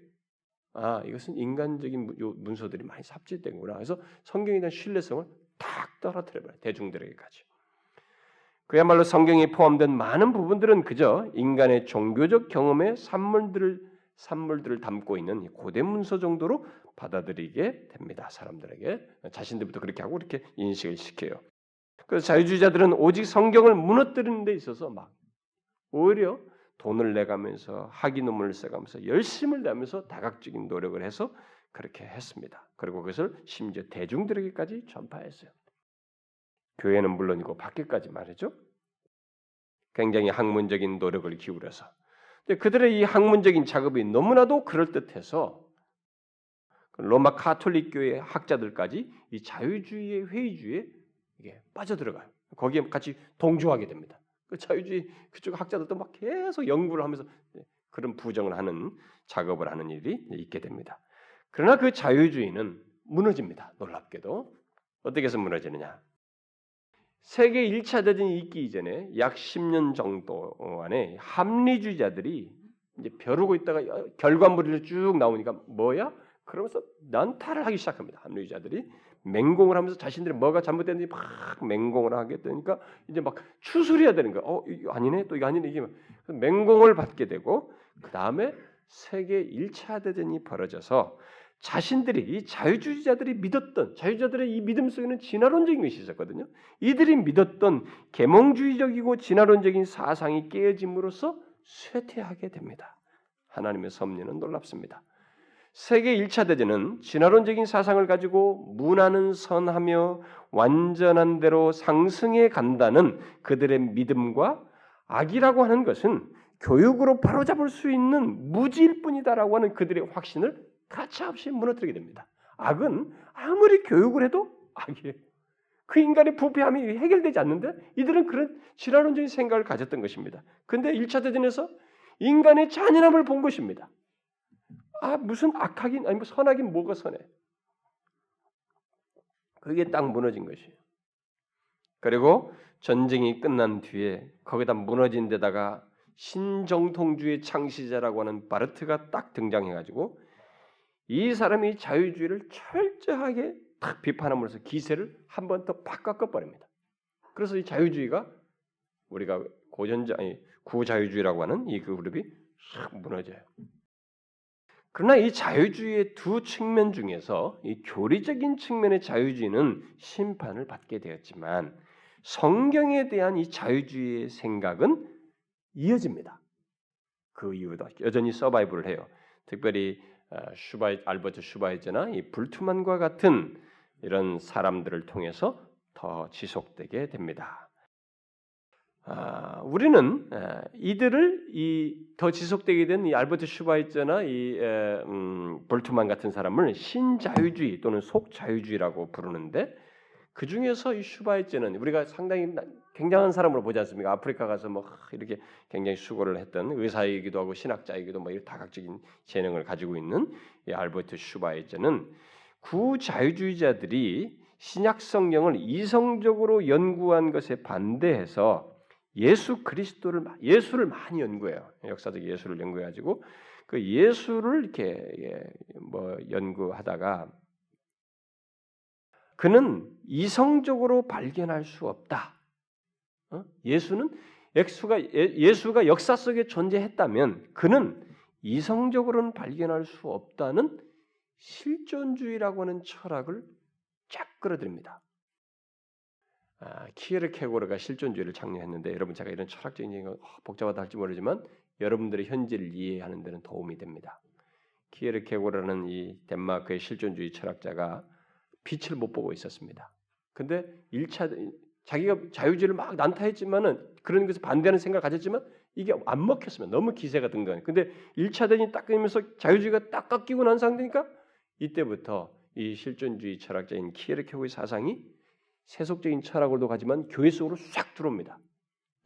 아 이것은 인간적인 문서들이 많이 삽질된구나. 그래서 성경에 대한 신뢰성을 탁 떨어뜨려버려요. 대중들에게까지. 그야말로 성경에 포함된 많은 부분들은 그저 인간의 종교적 경험의 산물들을 산물들을 담고 있는 고대 문서 정도로 받아들이게 됩니다. 사람들에게 자신들부터 그렇게 하고 이렇게 인식을 시켜요. 그래서 자유주의자들은 오직 성경을 무너뜨리는 데 있어서 막 오히려 돈을 내가면서 학위 논문을 써가면서 열심을 내면서 다각적인 노력을 해서 그렇게 했습니다. 그리고 그것을 심지어 대중들에게까지 전파했어요. 교회는 물론이고 밖에까지 말이죠. 굉장히 학문적인 노력을 기울여서. 근데 그들의 이 학문적인 작업이 너무나도 그럴듯해서 로마 카톨릭 교회 학자들까지 이 자유주의의 회의주의에 이게 빠져들어가요. 거기에 같이 동조하게 됩니다. 그 자유주의 그쪽 학자들도 막 계속 연구를 하면서 그런 부정을 하는 작업을 하는 일이 있게 됩니다. 그러나 그 자유주의는 무너집니다. 놀랍게도 어떻게 해서 무너지느냐? 세계 1차 대전이 있기 이전에 약 10년 정도 안에 합리주의자들이 이제 벼르고 있다가 결과물이 쭉 나오니까 뭐야? 그러면서 난타를 하기 시작합니다. 합리주의자들이 맹공을 하면서 자신들이 뭐가 잘못됐는지 막 맹공을 하게 되니까 이제 막 추술해야 되는 거야. 어, 이거 아니네, 또 이거 아니네 이게 맹공을 받게 되고 그 다음에 세계 1차 대전이 벌어져서 자신들이 이 자유주의자들이 믿었던 자유주의자들의 이 믿음 속에는 진화론적인 것이 있었거든요. 이들이 믿었던 계몽주의적이고 진화론적인 사상이 깨어짐으로써 쇠퇴하게 됩니다. 하나님의 섭리는 놀랍습니다. 세계 1차 대전은 진화론적인 사상을 가지고 문화는 선하며 완전한 대로 상승해 간다는 그들의 믿음과 악이라고 하는 것은 교육으로 바로잡을 수 있는 무지일 뿐이다라고 하는 그들의 확신을 가차없이 무너뜨리게 됩니다. 악은 아무리 교육을 해도 악이에요. 그 인간의 부패함이 해결되지 않는데 이들은 그런 진화론적인 생각을 가졌던 것입니다. 근데 1차 대전에서 인간의 잔인함을 본 것입니다. 아 무슨 악하긴 아니 뭐 선하긴 뭐가 선해? 그게 딱 무너진 것이에요. 그리고 전쟁이 끝난 뒤에 거기다 무너진 데다가 신정통주의 창시자라고 하는 바르트가 딱 등장해가지고 이 사람이 자유주의를 철저하게 딱 비판함으로써 기세를 한 번더팍 꺾어버립니다. 그래서 이 자유주의가 우리가 고전자 아니 구자유주의라고 하는 이 그룹이 싹 무너져요. 그러나 이 자유주의의 두 측면 중에서 이 교리적인 측면의 자유주의는 심판을 받게 되었지만 성경에 대한 이 자유주의의 생각은 이어집니다. 그 이후도 여전히 survive를 해요. 특별히 어, 슈바이 알버트 슈바이처나 이 불트만과 같은 이런 사람들을 통해서 더 지속되게 됩니다. 아, 우리는 에, 이들을 이 더 지속되게 된 이 알버트 슈바이처나 이 에, 음, 불트만 같은 사람을 신자유주의 또는 속자유주의라고 부르는데 그 중에서 이 슈바이처는 우리가 상당히 굉장한 사람으로 보지 않습니까? 아프리카 가서 뭐 이렇게 굉장히 수고를 했던 의사이기도 하고 신학자이기도 뭐 이런 다각적인 재능을 가지고 있는 이 알버트 슈바이저는 구자유주의자들이 신약 성경을 이성적으로 연구한 것에 반대해서 예수 그리스도를 예수를 많이 연구해요. 역사적 예수를 연구해 가지고 그 예수를 이렇게 뭐 연구하다가 그는 이성적으로 발견할 수 없다. 어? 예수는 예수가 예수가 역사 속에 존재했다면 그는 이성적으로는 발견할 수 없다는 실존주의라고 하는 철학을 쫙 끌어들입니다. 아, 키에르케고르가 실존주의를 창립했는데 여러분 제가 이런 철학적인 얘기가 복잡하다 할지 모르지만 여러분들의 현지를 이해하는 데는 도움이 됩니다. 키에르케고르라는 이 덴마크의 실존주의 철학자가 빛을 못 보고 있었습니다. 근데 1차 자기가 자유주의를 막 난타했지만은 그런 것에 반대하는 생각을 가졌지만 이게 안 먹혔습니다. 너무 기세가 든 거예요. 근데 1차 대전이 딱 끊으면서 자유주의가 딱 깎이고 난 상태니까 이때부터 이 실존주의 철학자인 키에르케고의 사상이 세속적인 철학으로도 가지만 교회 속으로 싹 들어옵니다.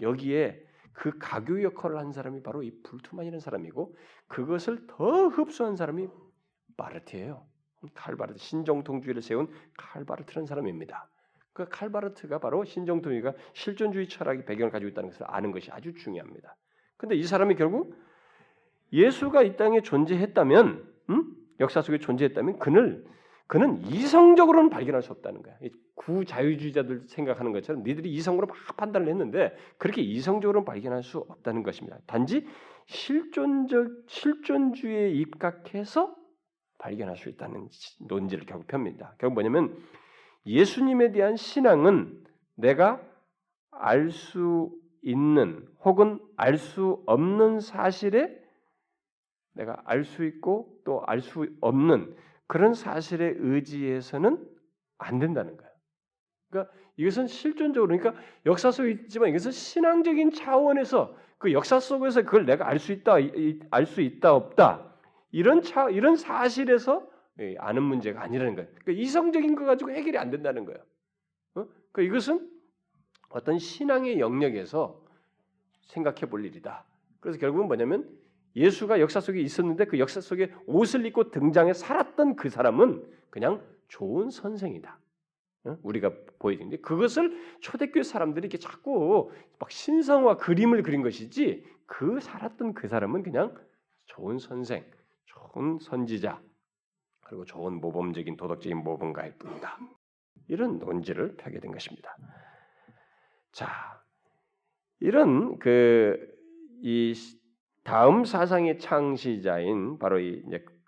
여기에 그 가교 역할을 한 사람이 바로 이 불투만이라는 사람이고 그것을 더 흡수한 사람이 바르트예요. 칼바르트 신정통주의를 세운 칼바르트라는 사람입니다. 그 칼바르트가 바로 신정통주의가 실존주의 철학의 배경을 가지고 있다는 것을 아는 것이 아주 중요합니다. 근데 이 사람이 결국 예수가 이 땅에 존재했다면, 음? 역사 속에 존재했다면 그를 그는 이성적으로는 발견할 수 없다는 거야. 구자유주의자들 생각하는 것처럼 니들이 이성으로 막 판단을 했는데 그렇게 이성적으로는 발견할 수 없다는 것입니다. 단지 실존적 실존주의에 입각해서 발견할 수 있다는 논지를 결국 펴니다. 결국 뭐냐면 예수님에 대한 신앙은 내가 알 수 있는 혹은 알 수 없는 사실에 내가 알 수 있고 또 알 수 없는 그런 사실에 의지해서는 안 된다는 거예요. 그러니까 이것은 실존적으로 그러니까 역사 속에 있지만 이것은 신앙적인 차원에서 그 역사 속에서 그걸 내가 알 수 있다 알 수 있다 없다 이런 차 이런 사실에서 예, 아는 문제가 아니라는 거예요. 그러니까 이성적인 거 가지고 해결이 안 된다는 거예요. 어? 그러니까 이것은 어떤 신앙의 영역에서 생각해 볼 일이다. 그래서 결국은 뭐냐면 예수가 역사 속에 있었는데 그 역사 속에 옷을 입고 등장해 살았던 그 사람은 그냥 좋은 선생이다. 우리가 보여지는데 그것을 초대교회 사람들이 이렇게 자꾸 막 신성화 그림을 그린 것이지 그 살았던 그 사람은 그냥 좋은 선생, 좋은 선지자 그리고 좋은 모범적인 도덕적인 모범가일 뿐이다. 이런 논지를 펴게 된 것입니다. 자, 이런 그 이 다음 사상의 창시자인 바로 이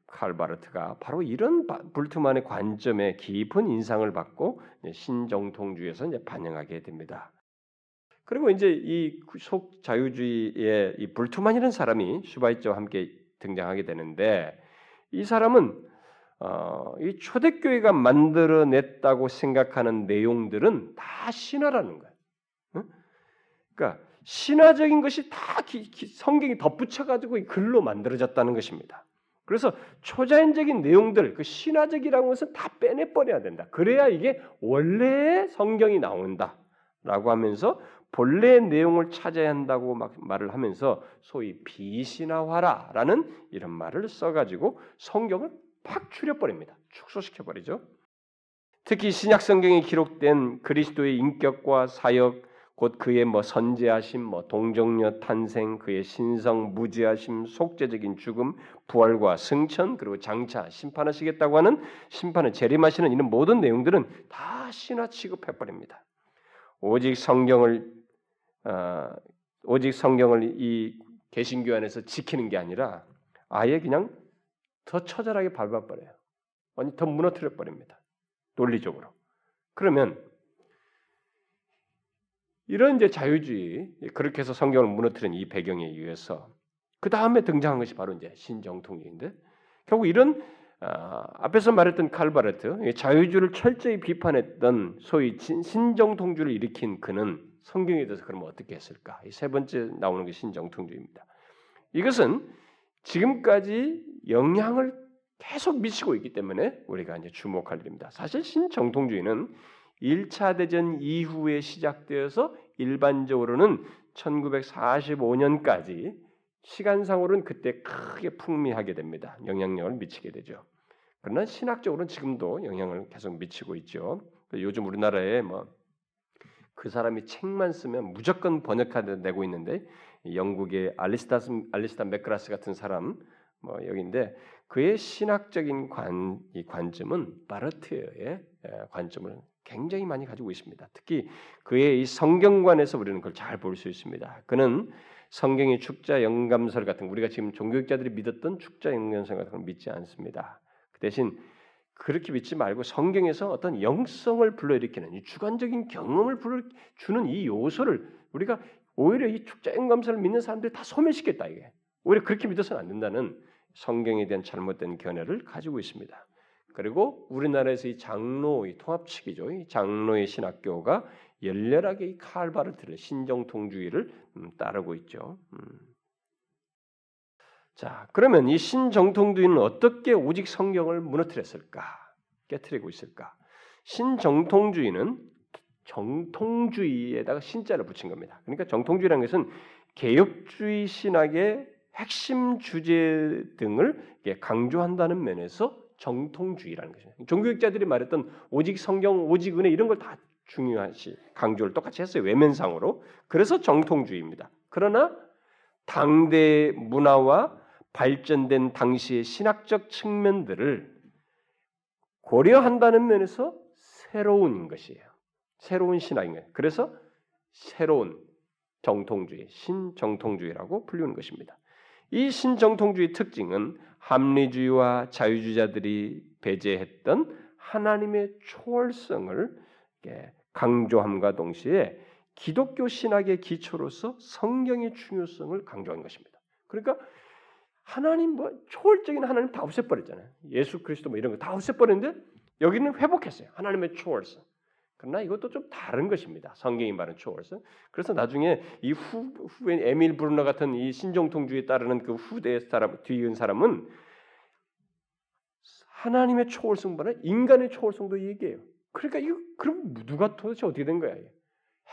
칼바르트가 바로 이런 불투만의 관점에 깊은 인상을 받고 신정통주에서 이제 반영하게 됩니다. 그리고 이제 이 속자유주의의 이 불투만이라는 사람이 슈바이처와 함께 등장하게 되는데 이 사람은 어, 이 초대교회가 만들어냈다고 생각하는 내용들은 다 신화라는 거예요. 응? 그러니까 신화적인 것이 다 기, 기, 성경이 덧붙여가지고 글로 만들어졌다는 것입니다. 그래서 초자연적인 내용들, 그 신화적이라는 것은 다 빼내버려야 된다. 그래야 이게 원래의 성경이 나온다라고 하면서 본래의 내용을 찾아야 한다고 막 말을 하면서 소위 비신화화라라는 이런 말을 써가지고 성경을 팍 추려버립니다. 축소시켜버리죠. 특히 신약 성경에 기록된 그리스도의 인격과 사역, 곧 그의 뭐 선제하심, 뭐 동정녀 탄생, 그의 신성 무지하심, 속죄적인 죽음, 부활과 승천, 그리고 장차 심판하시겠다고 하는 심판을 재림하시는 이런 모든 내용들은 다 신화 취급해 버립니다. 오직 성경을 어, 오직 성경을 이 개신교 안에서 지키는 게 아니라 아예 그냥 더 처절하게 밟아버려요. 아니 더 무너뜨려 버립니다. 논리적으로. 그러면 이런 이제 자유주의 그렇게 해서 성경을 무너뜨린 이 배경에 의해서 그 다음에 등장한 것이 바로 이제 신정통주의인데 결국 이런 아, 앞에서 말했던 칼바르트 자유주의를 철저히 비판했던 소위 신정통주를 일으킨 그는 성경에 대해서 그러면 어떻게 했을까? 이 세 번째 나오는 게 신정통주의입니다. 이것은 지금까지 영향을 계속 미치고 있기 때문에 우리가 이제 주목할 일입니다. 사실 신정통주의는 1차 대전 이후에 시작되어서 일반적으로는 1945년까지 시간상으로는 그때 크게 풍미하게 됩니다. 영향력을 미치게 되죠. 그러나 신학적으로는 지금도 영향을 계속 미치고 있죠. 요즘 우리나라에 뭐 그 사람이 책만 쓰면 무조건 번역하내고 있는데 영국의 알리스타 알리스타 맥그라스 같은 사람 뭐 여기인데 그의 신학적인 관, 이 관점은 바르트의 관점을 굉장히 많이 가지고 있습니다. 특히 그의 이 성경관에서 우리는 그걸 잘 볼 수 있습니다. 그는 성경의 축자 영감설 같은 우리가 지금 종교학자들이 믿었던 축자 영감설 같은 걸 믿지 않습니다. 그 대신 그렇게 믿지 말고 성경에서 어떤 영성을 불러일으키는 이 주관적인 경험을 불러 주는 이 요소를 우리가 오히려 이 축자 영감설을 믿는 사람들이 다 소멸시켰다 이게 오히려 그렇게 믿어서는 안 된다는 성경에 대한 잘못된 견해를 가지고 있습니다. 그리고 우리나라에서 이 장로, 이 통합 측이죠. 이 장로의 신학교가 열렬하게 이 칼바르트를 신정통주의를 음, 따르고 있죠. 음. 자, 그러면 이 신정통주의는 어떻게 오직 성경을 무너뜨렸을까? 깨뜨리고 있을까? 신정통주의는 정통주의에다가 신자를 붙인 겁니다. 그러니까 정통주의라는 것은 개혁주의 신학의 핵심 주제 등을 강조한다는 면에서 정통주의라는 것이죠. 종교학자들이 말했던 오직 성경, 오직 은혜 이런 걸 다 중요하시 강조를 똑같이 했어요 외면상으로. 그래서 정통주의입니다. 그러나 당대 문화와 발전된 당시의 신학적 측면들을 고려한다는 면에서 새로운 것이에요. 새로운 신학인 거예요. 그래서 새로운 정통주의, 신정통주의라고 불리는 것입니다. 이 신정통주의 특징은 합리주의와 자유주의자들이 배제했던 하나님의 초월성을 강조함과 동시에 기독교 신학의 기초로서 성경의 중요성을 강조한 것입니다. 그러니까 하나님 뭐 초월적인 하나님 다 없애버렸잖아요. 예수 그리스도 뭐 이런 거 다 없애버렸는데 여기는 회복했어요. 하나님의 초월성. 그러나 이것도 좀 다른 것입니다. 성경이 말하는 초월성. 그래서 나중에 이 후, 후에 에밀 브루너 같은 이 신종통주에 따르는 그 후대 사람 뒤이은 사람은 하나님의 초월성보다 인간의 초월성도 얘기해요. 그러니까 이거 그럼 누가 도대체 어떻게 된 거야?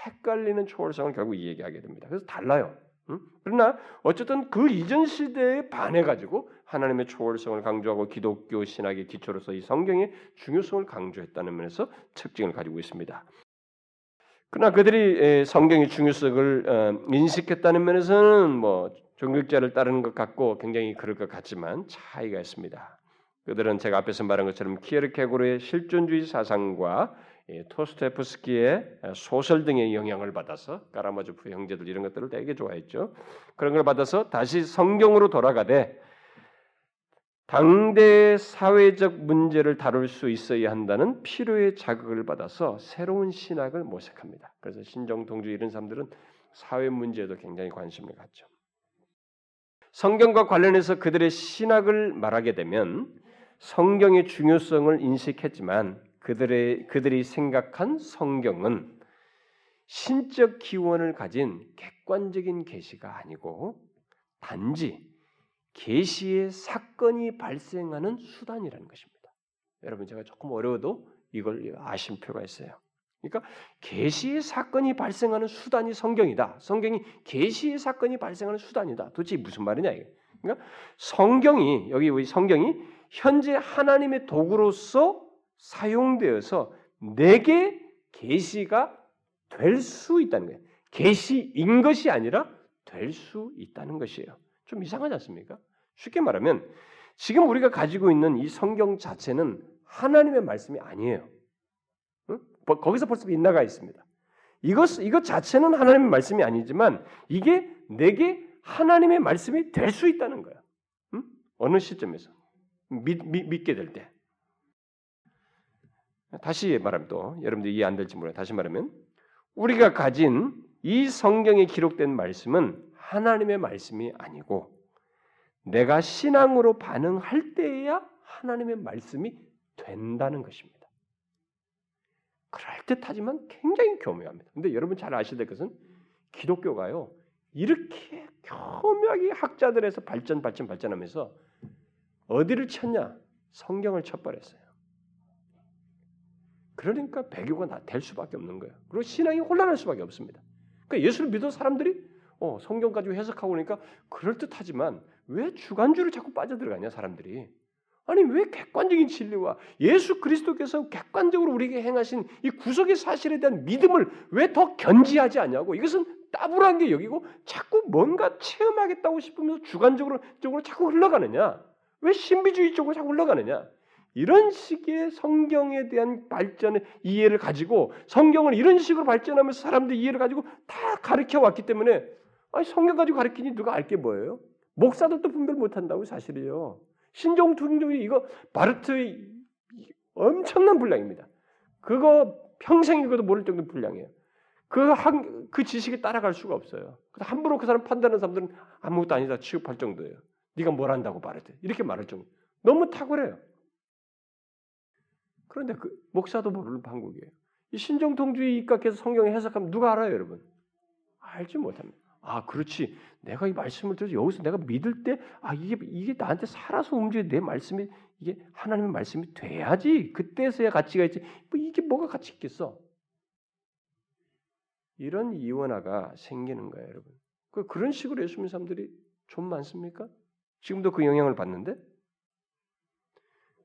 헷갈리는 초월성을 결국 얘기하게 됩니다. 그래서 달라요. 응? 그러나 어쨌든 그 이전 시대에 반해 가지고 하나님의 초월성을 강조하고 기독교 신학의 기초로서 이 성경의 중요성을 강조했다는 면에서 특징을 가지고 있습니다. 그러나 그들이 성경의 중요성을 어, 인식했다는 면에서는 뭐 종교자를 따르는 것 같고 굉장히 그럴 것 같지만 차이가 있습니다. 그들은 제가 앞에서 말한 것처럼 키에르케고르의 실존주의 사상과 토스테프스키의 소설 등의 영향을 받아서 까라마조프 형제들 이런 것들을 되게 좋아했죠. 그런 걸 받아서 다시 성경으로 돌아가되 당대 사회적 문제를 다룰 수 있어야 한다는 필요의 자극을 받아서 새로운 신학을 모색합니다. 그래서 신정통주 이런 사람들은 사회 문제에도 굉장히 관심을 갖죠. 성경과 관련해서 그들의 신학을 말하게 되면 성경의 중요성을 인식했지만 그들의 그들이 생각한 성경은 신적 기원을 가진 객관적인 계시가 아니고 단지 계시의 사건이 발생하는 수단이라는 것입니다. 여러분 제가 조금 어려워도 이걸 아실 필요가 있어요. 그러니까 계시의 사건이 발생하는 수단이 성경이다. 성경이 계시의 사건이 발생하는 수단이다. 도대체 무슨 말이냐 이게. 그러니까 성경이 여기 우리 성경이 현재 하나님의 도구로서 사용되어서 내게 계시가 될 수 있다는 거예요. 계시인 것이 아니라 될 수 있다는 것이에요. 좀 이상하지 않습니까? 쉽게 말하면 지금 우리가 가지고 있는 이 성경 자체는 하나님의 말씀이 아니에요. 응? 거기서 벌써 빗나가 있습니다. 이것 이것 자체는 하나님의 말씀이 아니지만 이게 내게 하나님의 말씀이 될 수 있다는 거야. 응? 어느 시점에서 믿, 믿, 믿게 될 때. 다시 말하면 또 여러분들 이해 안 될지 몰라요. 다시 말하면 우리가 가진 이 성경에 기록된 말씀은 하나님의 말씀이 아니고 내가 신앙으로 반응할 때에야 하나님의 말씀이 된다는 것입니다. 그럴듯하지만 굉장히 교묘합니다. 근데 여러분 잘 아셔야 될 것은 기독교가요. 이렇게 교묘하게 학자들에서 발전 발전 발전하면서 어디를 쳤냐? 성경을 쳐버렸어요. 그러니까 배교가 될 수밖에 없는 거예요. 그리고 신앙이 혼란할 수밖에 없습니다. 그러니까 예수를 믿은 사람들이 어, 성경 가지고 해석하고 그러니까 그럴듯하지만 왜 주관주를 자꾸 빠져들어가냐 사람들이 아니 왜 객관적인 진리와 예수 그리스도께서 객관적으로 우리에게 행하신 이 구속의 사실에 대한 믿음을 왜 더 견지하지 않냐고 이것은 따분한 게 여기고 자꾸 뭔가 체험하겠다고 싶으면서 주관적으로 쪽으로 자꾸 흘러가느냐 왜 신비주의 쪽으로 자꾸 흘러가느냐 이런 식의 성경에 대한 발전의 이해를 가지고 성경을 이런 식으로 발전하면서 사람들 이해를 가지고 다 가르쳐 왔기 때문에 아니 성경 가지고 가르치니 누가 알게 뭐예요? 목사들도 분별 못한다고 사실이에요. 신종 투종이 이거 바르트의 엄청난 분량입니다. 그거 평생 읽어도 모를 정도 분량이에요. 그, 한, 그 지식에 따라갈 수가 없어요. 함부로 그 사람 판단하는 사람들은 아무것도 아니다 취급할 정도예요. 네가 뭘 한다고 바르트 이렇게 말할 정도. 너무 탁월해요. 그런데 그 목사도 모르는 한국이에요. 이 신종통주의 입각해서 성경에 해석하면 누가 알아요, 여러분? 알지 못합니다. 아, 그렇지. 내가 이 말씀을 들어서 여기서 내가 믿을 때, 아, 이게, 이게 나한테 살아서 움직여 내 말씀이, 이게 하나님의 말씀이 돼야지. 그때서야 가치가 있지. 뭐 이게 뭐가 가치 있겠어? 이런 이원화가 생기는 거예요, 여러분. 그, 그런 식으로 예수 믿는 사람들이 좀 많습니까? 지금도 그 영향을 받는데?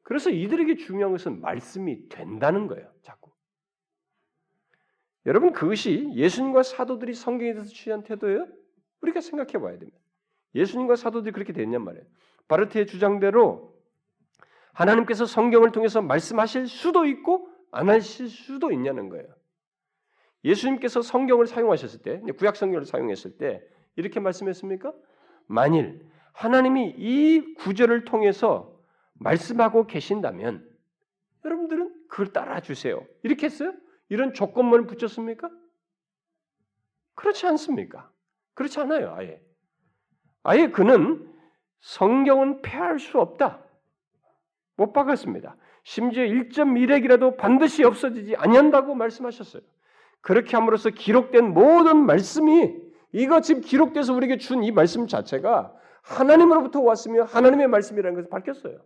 그래서 이들에게 중요한 것은 말씀이 된다는 거예요, 자꾸. 여러분 그것이 예수님과 사도들이 성경에 대해서 취한 태도예요? 우리가 생각해 봐야 됩니다. 예수님과 사도들이 그렇게 됐냔 말이에요. 바르트의 주장대로 하나님께서 성경을 통해서 말씀하실 수도 있고 안 하실 수도 있냐는 거예요. 예수님께서 성경을 사용하셨을 때, 구약 성경을 사용했을 때 이렇게 말씀했습니까? 만일 하나님이 이 구절을 통해서 말씀하고 계신다면 여러분들은 그걸 따라 주세요. 이렇게 했어요? 이런 조건문을 붙였습니까? 그렇지 않습니까? 그렇지 않아요, 아예. 아예 그는 성경은 폐할 수 없다. 못 박았습니다. 심지어 1.1핵이라도 반드시 없어지지 아니한다고 말씀하셨어요. 그렇게 함으로써 기록된 모든 말씀이 이거 지금 기록돼서 우리에게 준 이 말씀 자체가 하나님으로부터 왔으며 하나님의 말씀이라는 것을 밝혔어요.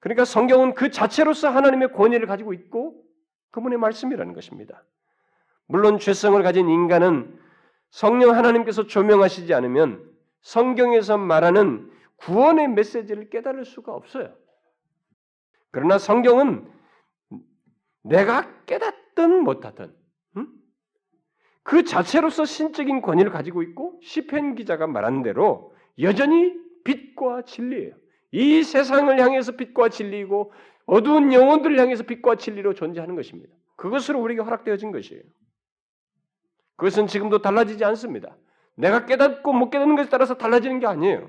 그러니까 성경은 그 자체로서 하나님의 권위를 가지고 있고 그분의 말씀이라는 것입니다. 물론 죄성을 가진 인간은 성령 하나님께서 조명하시지 않으면 성경에서 말하는 구원의 메시지를 깨달을 수가 없어요. 그러나 성경은 내가 깨닫든 못하든 음? 그 자체로서 신적인 권위를 가지고 있고 시편 기자가 말한 대로 여전히 빛과 진리예요. 이 세상을 향해서 빛과 진리이고 어두운 영혼들을 향해서 빛과 진리로 존재하는 것입니다. 그것으로 우리에게 허락되어진 것이에요. 그것은 지금도 달라지지 않습니다. 내가 깨닫고 못 깨닫는 것에 따라서 달라지는 게 아니에요.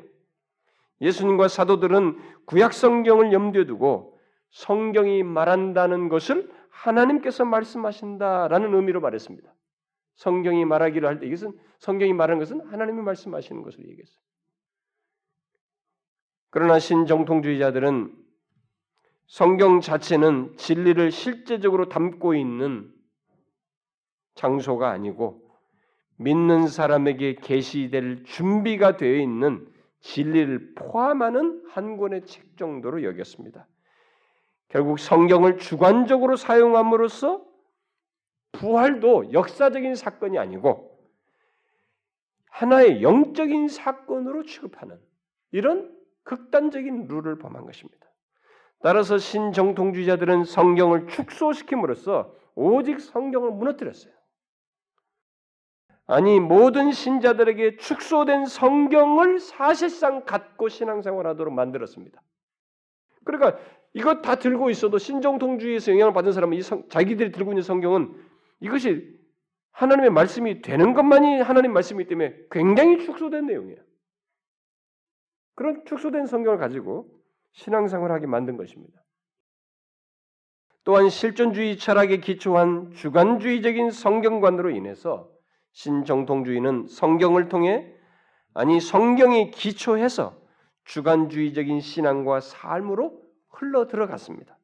예수님과 사도들은 구약 성경을 염두에 두고 성경이 말한다는 것을 하나님께서 말씀하신다라는 의미로 말했습니다. 성경이 말하기를 할 때 이것은 성경이 말하는 것은 하나님이 말씀하시는 것을 얘기했어요. 그러나 신정통주의자들은 성경 자체는 진리를 실제적으로 담고 있는 장소가 아니고 믿는 사람에게 계시될 준비가 되어 있는 진리를 포함하는 한 권의 책 정도로 여겼습니다. 결국 성경을 주관적으로 사용함으로써 부활도 역사적인 사건이 아니고 하나의 영적인 사건으로 취급하는 이런 극단적인 룰을 범한 것입니다. 따라서 신정통주의자들은 성경을 축소시킴으로써 오직 성경을 무너뜨렸어요. 아니 모든 신자들에게 축소된 성경을 사실상 갖고 신앙생활하도록 만들었습니다. 그러니까 이것 다 들고 있어도 신정통주의에서 영향을 받은 사람은 이 성, 자기들이 들고 있는 성경은 이것이 하나님의 말씀이 되는 것만이 하나님 말씀이기 때문에 굉장히 축소된 내용이에요. 그런 축소된 성경을 가지고 신앙생활을 하게 만든 것입니다. 또한 실존주의 철학에 기초한 주관주의적인 성경관으로 인해서 신정통주의는 성경을 통해 아니 성경에 기초해서 주관주의적인 신앙과 삶으로 흘러 들어갔습니다.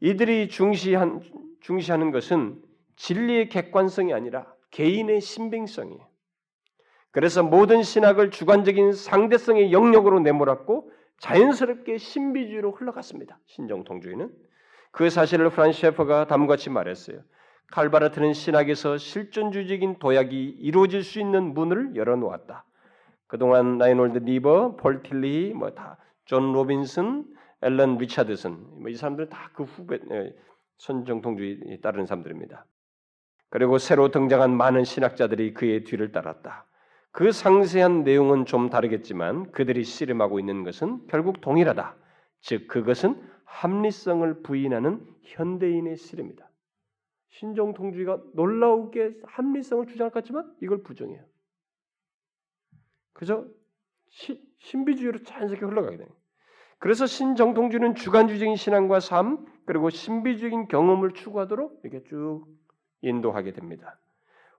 이들이 중시한, 중시하는 것은 진리의 객관성이 아니라 개인의 신빙성이에요. 그래서 모든 신학을 주관적인 상대성의 영역으로 내몰았고 자연스럽게 신비주의로 흘러갔습니다. 신정통주의는 그 사실을 프란시 셰퍼가 다음같이 말했어요. 칼바르트는 신학에서 실존주의적인 도약이 이루어질 수 있는 문을 열어놓았다. 그동안 라인홀드 니버, 폴 틸리히, 뭐 다 존 로빈슨, 앨런 리차드슨 뭐 이 사람들은 다 그 후배 신정통주의 따르는 사람들입니다. 그리고 새로 등장한 많은 신학자들이 그의 뒤를 따랐다. 그 상세한 내용은 좀 다르겠지만 그들이 씨름하고 있는 것은 결국 동일하다. 즉 그것은 합리성을 부인하는 현대인의 씨름이다. 신정통주의가 놀라우게 합리성을 주장할 것 같지만 이걸 부정해요. 그저 시, 신비주의로 자연스럽게 흘러가게 돼요. 그래서 신정통주의는 주관주의적인 신앙과 삶 그리고 신비주의적인 경험을 추구하도록 이렇게 쭉 인도하게 됩니다.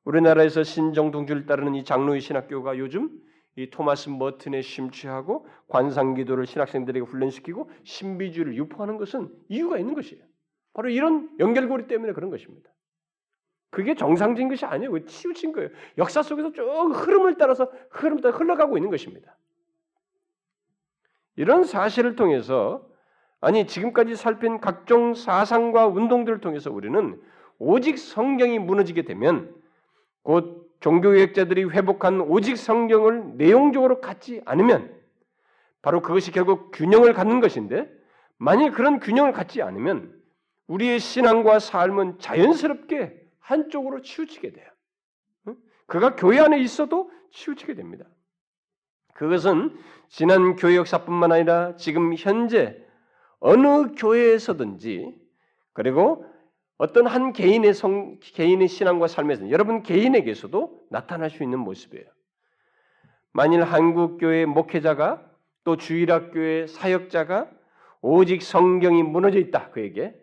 우리나라에서 신정통주를 따르는 이 장로의 신학교가 요즘 이 토마스 머튼에 심취하고 관상기도를 신학생들에게 훈련시키고 신비주의를 유포하는 것은 이유가 있는 것이에요. 바로 이런 연결고리 때문에 그런 것입니다. 그게 정상적인 것이 아니에요. 치우친 거예요. 역사 속에서 쭉 흐름을 따라서 흐름 따라 흘러가고 있는 것입니다. 이런 사실을 통해서 아니 지금까지 살핀 각종 사상과 운동들을 통해서 우리는 오직 성경이 무너지게 되면 곧 종교개혁자들이 회복한 오직 성경을 내용적으로 갖지 않으면 바로 그것이 결국 균형을 갖는 것인데 만일 그런 균형을 갖지 않으면 우리의 신앙과 삶은 자연스럽게 한쪽으로 치우치게 돼요. 그가 교회 안에 있어도 치우치게 됩니다. 그것은 지난 교회 역사뿐만 아니라 지금 현재 어느 교회에서든지 그리고 어떤 한 개인의 성, 개인의 신앙과 삶에서 여러분 개인에게서도 나타날 수 있는 모습이에요. 만일 한국 교회 목회자가 또 주일학교의 사역자가 오직 성경이 무너져 있다 그에게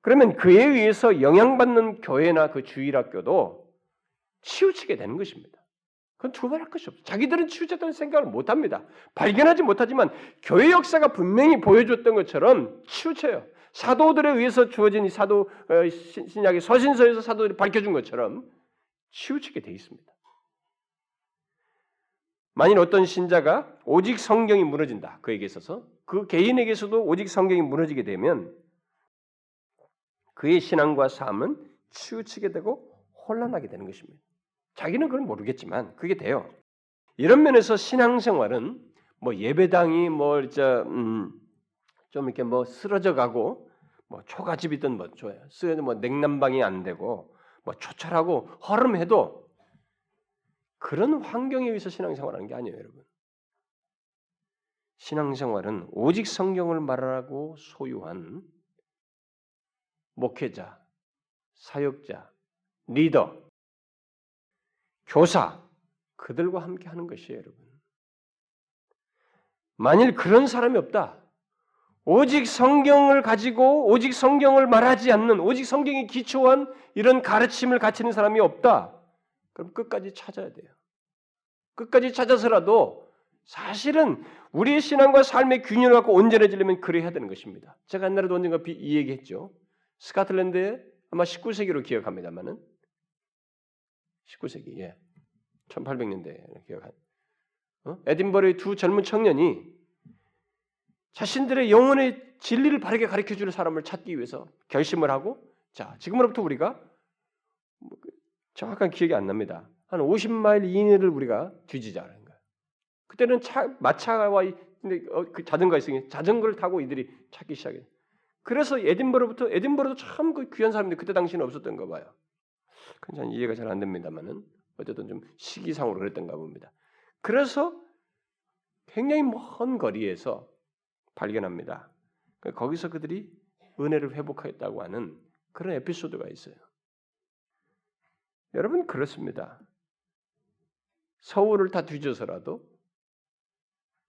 그러면 그에 의해서 영향받는 교회나 그 주일학교도 치우치게 되는 것입니다. 그건 두말할 것이 없어. 자기들은 치우쳤다는 생각을 못 합니다. 발견하지 못하지만 교회 역사가 분명히 보여줬던 것처럼 치우쳐요. 사도들에 의해서 주어진 이 사도 어, 신약의 서신서에서 사도들이 밝혀준 것처럼 치우치게 돼 있습니다. 만일 어떤 신자가 오직 성경이 무너진다 그에게 있어서 그 개인에게서도 오직 성경이 무너지게 되면 그의 신앙과 삶은 치우치게 되고 혼란하게 되는 것입니다. 자기는 그건 모르겠지만 그게 돼요. 이런 면에서 신앙생활은 뭐 예배당이 뭐저 음, 좀 이렇게 뭐 쓰러져 가고 뭐 초가집이든 뭐. 쓰여도 뭐 냉난방이 안 되고 뭐 초철하고 허름해도 그런 환경에 의해서 신앙생활하는 게 아니에요, 여러분. 신앙생활은 오직 성경을 말하고 소유한 목회자, 사역자, 리더, 교사 그들과 함께 하는 것이에요, 여러분. 만일 그런 사람이 없다. 오직 성경을 가지고 오직 성경을 말하지 않는 오직 성경에 기초한 이런 가르침을 갖추는 사람이 없다. 그럼 끝까지 찾아야 돼요. 끝까지 찾아서라도 사실은 우리의 신앙과 삶의 균형을 갖고 온전해지려면 그래야 되는 것입니다. 제가 옛날에도 언젠가 이 얘기했죠. 스카틀랜드에 아마 19세기로 기억합니다만은 19세기 예. 1800년대 기억한 어? 에딘버러의 두 젊은 청년이 자신들의 영혼의 진리를 바르게 가르쳐 주는 사람을 찾기 위해서 결심을 하고 자, 지금으로부터 우리가 뭐그 정확한 기억이 안 납니다. 한 50마일 이내를 우리가 뒤지자는 거예요. 그때는 차, 마차와 근데 어, 그 자전거가 있으니 자전거를 타고 이들이 찾기 시작해. 그래서 에딘버러부터 에딘버러도 참 그 귀한 사람인데 그때 당시는 없었던 거 봐요. 그냥 이해가 잘 안 됩니다만은 어쨌든 좀 시기상으로 그랬던가 봅니다. 그래서 굉장히 먼 거리에서 발견합니다. 거기서 그들이 은혜를 회복하였다고 하는 그런 에피소드가 있어요. 여러분 그렇습니다. 서울을 다 뒤져서라도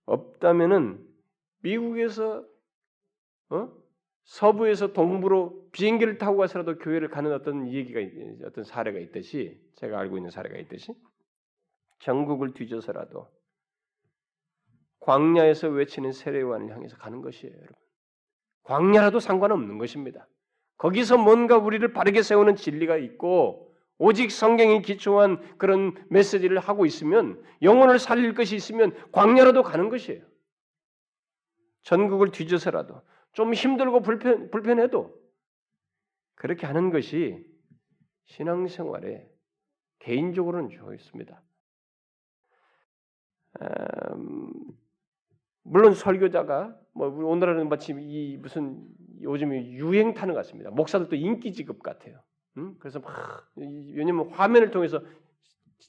없다면은 미국에서 어? 서부에서 동부로 비행기를 타고 가서라도 교회를 가는 어떤 얘기가 어떤 사례가 있듯이 제가 알고 있는 사례가 있듯이 전국을 뒤져서라도 광야에서 외치는 세례요한을 향해서 가는 것이에요, 여러분. 광야라도 상관없는 것입니다. 거기서 뭔가 우리를 바르게 세우는 진리가 있고 오직 성경이 기초한 그런 메시지를 하고 있으면 영혼을 살릴 것이 있으면 광야라도 가는 것이에요. 전국을 뒤져서라도 좀 힘들고 불편, 불편해도 그렇게 하는 것이 신앙생활에 개인적으로는 좋습니다. 음, 물론 설교자가 뭐 오늘날은 마치 이 무슨 요즘 유행 타는 것 같습니다. 목사들도 인기 직업 같아요. 음? 그래서 막 왜냐면 화면을 통해서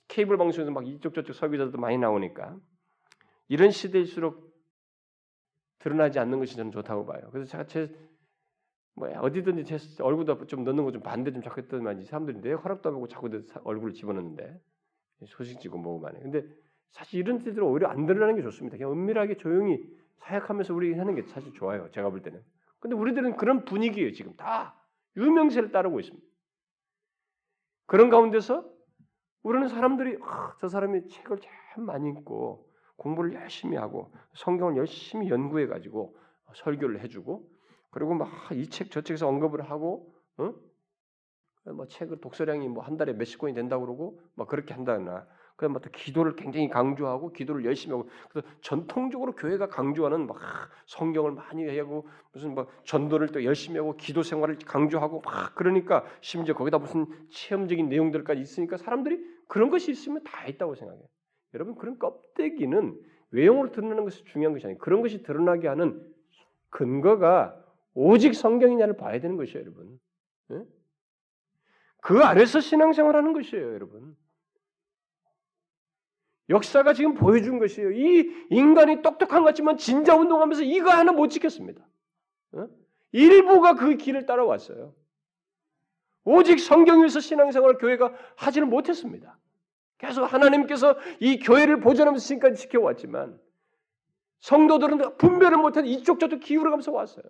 케이블 방송에서 막 이쪽 저쪽 설교자들도 많이 나오니까 이런 시대일수록 드러나지 않는 것이 저는 좋다고 봐요. 그래서 제가 제 뭐야 어디든지 제 얼굴도 좀 넣는 거 좀 반대 좀 자꾸 했더니 사람들이 내 허락도 하고 자꾸 내 얼굴을 집어넣는데 소식지고 뭐고 만에. 근데 사실 이런 때들은 오히려 안 드러나는 게 좋습니다. 그냥 은밀하게 조용히 사역하면서 우리 하는 게 사실 좋아요. 제가 볼 때는. 근데 우리들은 그런 분위기예요. 지금 다 유명세를 따르고 있습니다. 그런 가운데서 우리는 사람들이 아, 저 사람이 책을 참 많이 읽고 공부를 열심히 하고 성경을 열심히 연구해 가지고 설교를 해주고 그리고 막 이 책 저 책에서 언급을 하고 어? 뭐 책을 독서량이 뭐 한 달에 몇십 권이 된다고 그러고 막 그렇게 한다나 그다음 또 기도를 굉장히 강조하고 기도를 열심히 하고 그래서 전통적으로 교회가 강조하는 막 성경을 많이 하고 무슨 뭐 전도를 또 열심히 하고 기도 생활을 강조하고 막 그러니까 심지어 거기다 무슨 체험적인 내용들까지 있으니까 사람들이 그런 것이 있으면 다 있다고 생각해요. 여러분 그런 껍데기는 외형으로 드러나는 것이 중요한 것이 아니에요. 그런 것이 드러나게 하는 근거가 오직 성경이냐를 봐야 되는 것이에요, 여러분. 네? 그 아래서 신앙생활하는 것이에요, 여러분. 역사가 지금 보여준 것이에요. 이 인간이 똑똑한 것 같지만 진자 운동하면서 이거 하나 못 지켰습니다. 어? 일부가 그 길을 따라왔어요. 오직 성경 위에서 신앙생활을 교회가 하지는 못했습니다. 계속 하나님께서 이 교회를 보존하면서 지금까지 지켜왔지만 성도들은 분별을 못해서 이쪽 저쪽 기울어가면서 왔어요.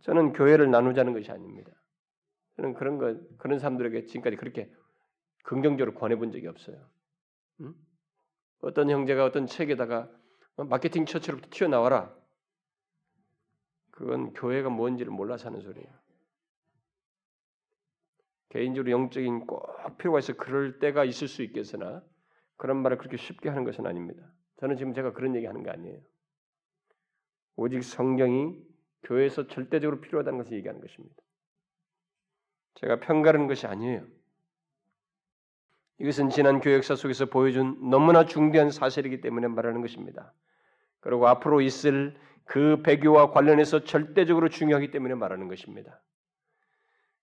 저는 교회를 나누자는 것이 아닙니다. 저는 그런 거 그런 사람들에게 지금까지 그렇게 긍정적으로 권해본 적이 없어요. 응? 어떤 형제가 어떤 책에다가 어, 마케팅 처치로부터 튀어나와라. 그건 교회가 뭔지를 몰라서 하는 소리예요. 개인적으로 영적인 꼭 필요가 있어 그럴 때가 있을 수 있겠으나 그런 말을 그렇게 쉽게 하는 것은 아닙니다. 저는 지금 제가 그런 얘기 하는 거 아니에요. 오직 성경이 교회에서 절대적으로 필요하다는 것을 얘기하는 것입니다. 제가 평가하는 것이 아니에요. 이것은 지난 교역사 속에서 보여준 너무나 중대한 사실이기 때문에 말하는 것입니다. 그리고 앞으로 있을 그 배교와 관련해서 절대적으로 중요하기 때문에 말하는 것입니다.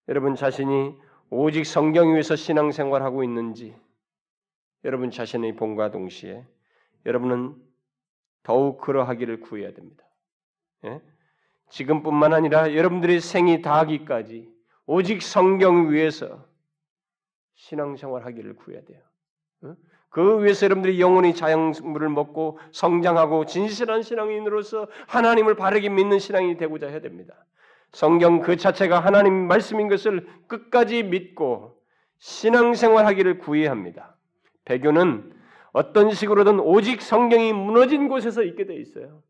여러분 자신이 오직 성경 위에서 신앙생활하고 있는지 여러분 자신의 본과 동시에 여러분은 더욱 그러하기를 구해야 됩니다. 예? 지금뿐만 아니라 여러분들의 생이 다하기까지 오직 성경 위에서 신앙생활 하기를 구해야 돼요. 그 위해서 여러분들이 영혼이 자양물을 먹고 성장하고 진실한 신앙인으로서 하나님을 바르게 믿는 신앙이 되고자 해야 됩니다. 성경 그 자체가 하나님 말씀인 것을 끝까지 믿고 신앙생활 하기를 구해야 합니다. 배교는 어떤 식으로든 오직 성경이 무너진 곳에서 있게 돼 있어요.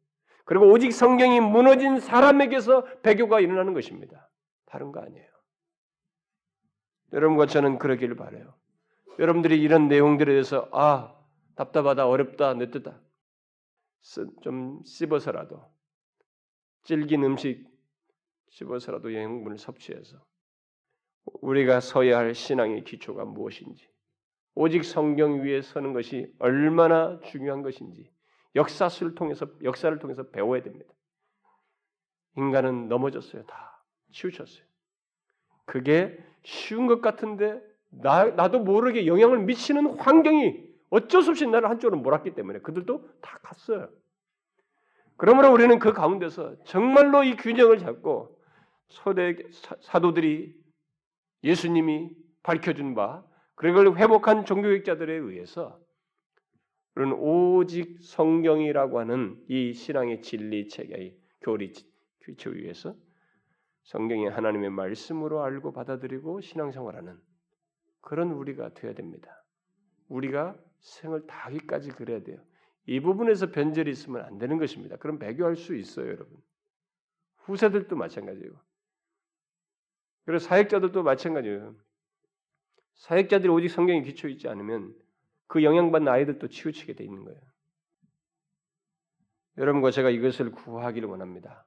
그리고 오직 성경이 무너진 사람에게서 배교가 일어나는 것입니다. 다른 거 아니에요. 여러분과 저는 그러기를 바래요. 여러분들이 이런 내용들에 대해서 아 답답하다 어렵다 늦다 좀 씹어서라도 질긴 음식 씹어서라도 영양분을 섭취해서 우리가 서야 할 신앙의 기초가 무엇인지 오직 성경 위에 서는 것이 얼마나 중요한 것인지 역사를 통해서 역사를 통해서 배워야 됩니다. 인간은 넘어졌어요. 다 치우쳤어요. 그게 쉬운 것 같은데 나, 나도 모르게 영향을 미치는 환경이 어쩔 수 없이 나를 한쪽으로 몰았기 때문에 그들도 다 갔어요. 그러므로 우리는 그 가운데서 정말로 이 균형을 잡고 서대 사도들이 예수님이 밝혀준 바 그걸 회복한 종교학자들에 의해서 그런 오직 성경이라고 하는 이 신앙의 진리 체계의 교리 규칙 위에서 성경이 하나님의 말씀으로 알고 받아들이고 신앙생활하는 그런 우리가 되어야 됩니다. 우리가 생을 다하기까지 그래야 돼요. 이 부분에서 변절이 있으면 안 되는 것입니다. 그럼 배교할 수 있어요, 여러분. 후세들도 마찬가지예요. 그리고 사역자들도 마찬가지예요. 사역자들이 오직 성경에 기초 있지 않으면 그 영향받는 아이들도 치우치게 돼 있는 거예요. 여러분과 제가 이것을 구하기를 원합니다.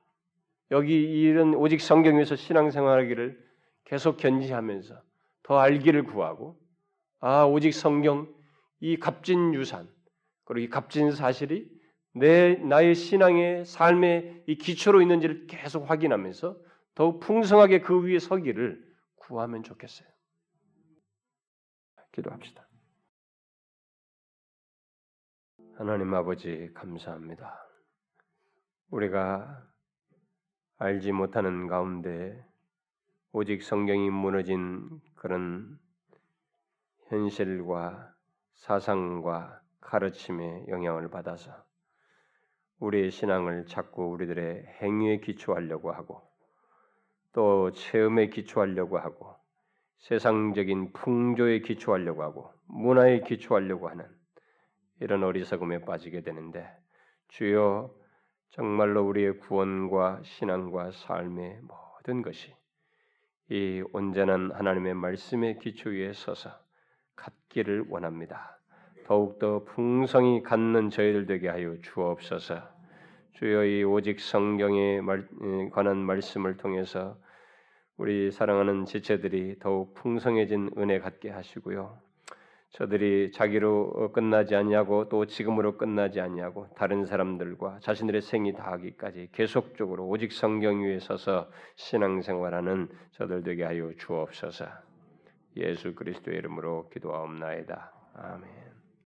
여기 이런 오직 성경에서 신앙생활하기를 계속 견지하면서 더 알기를 구하고 아 오직 성경 이 값진 유산 그리고 이 값진 사실이 내 나의 신앙의 삶의 이 기초로 있는지를 계속 확인하면서 더욱 풍성하게 그 위에 서기를 구하면 좋겠어요. 기도합시다. 하나님 아버지 감사합니다. 우리가 알지 못하는 가운데 오직 성경이 무너진 그런 현실과 사상과 가르침에 영향을 받아서 우리의 신앙을 자꾸 우리들의 행위에 기초하려고 하고 또 체험에 기초하려고 하고 세상적인 풍조에 기초하려고 하고 문화에 기초하려고 하는 이런 어리석음에 빠지게 되는데 주여 정말로 우리의 구원과 신앙과 삶의 모든 것이 이 온전한 하나님의 말씀의 기초 위에 서서 갖기를 원합니다. 더욱더 풍성히 갖는 저희들 되게 하여 주옵소서. 주여 이 오직 성경에 관한 말씀을 통해서 우리 사랑하는 지체들이 더욱 풍성해진 은혜 갖게 하시고요. 저들이 자기로 끝나지 않냐고 또 지금으로 끝나지 않냐고 다른 사람들과 자신들의 생이 다하기까지 계속적으로 오직 성경 위에 서서 신앙생활하는 저들 되게 하여 주옵소서. 예수 그리스도의 이름으로 기도하옵나이다. 아멘.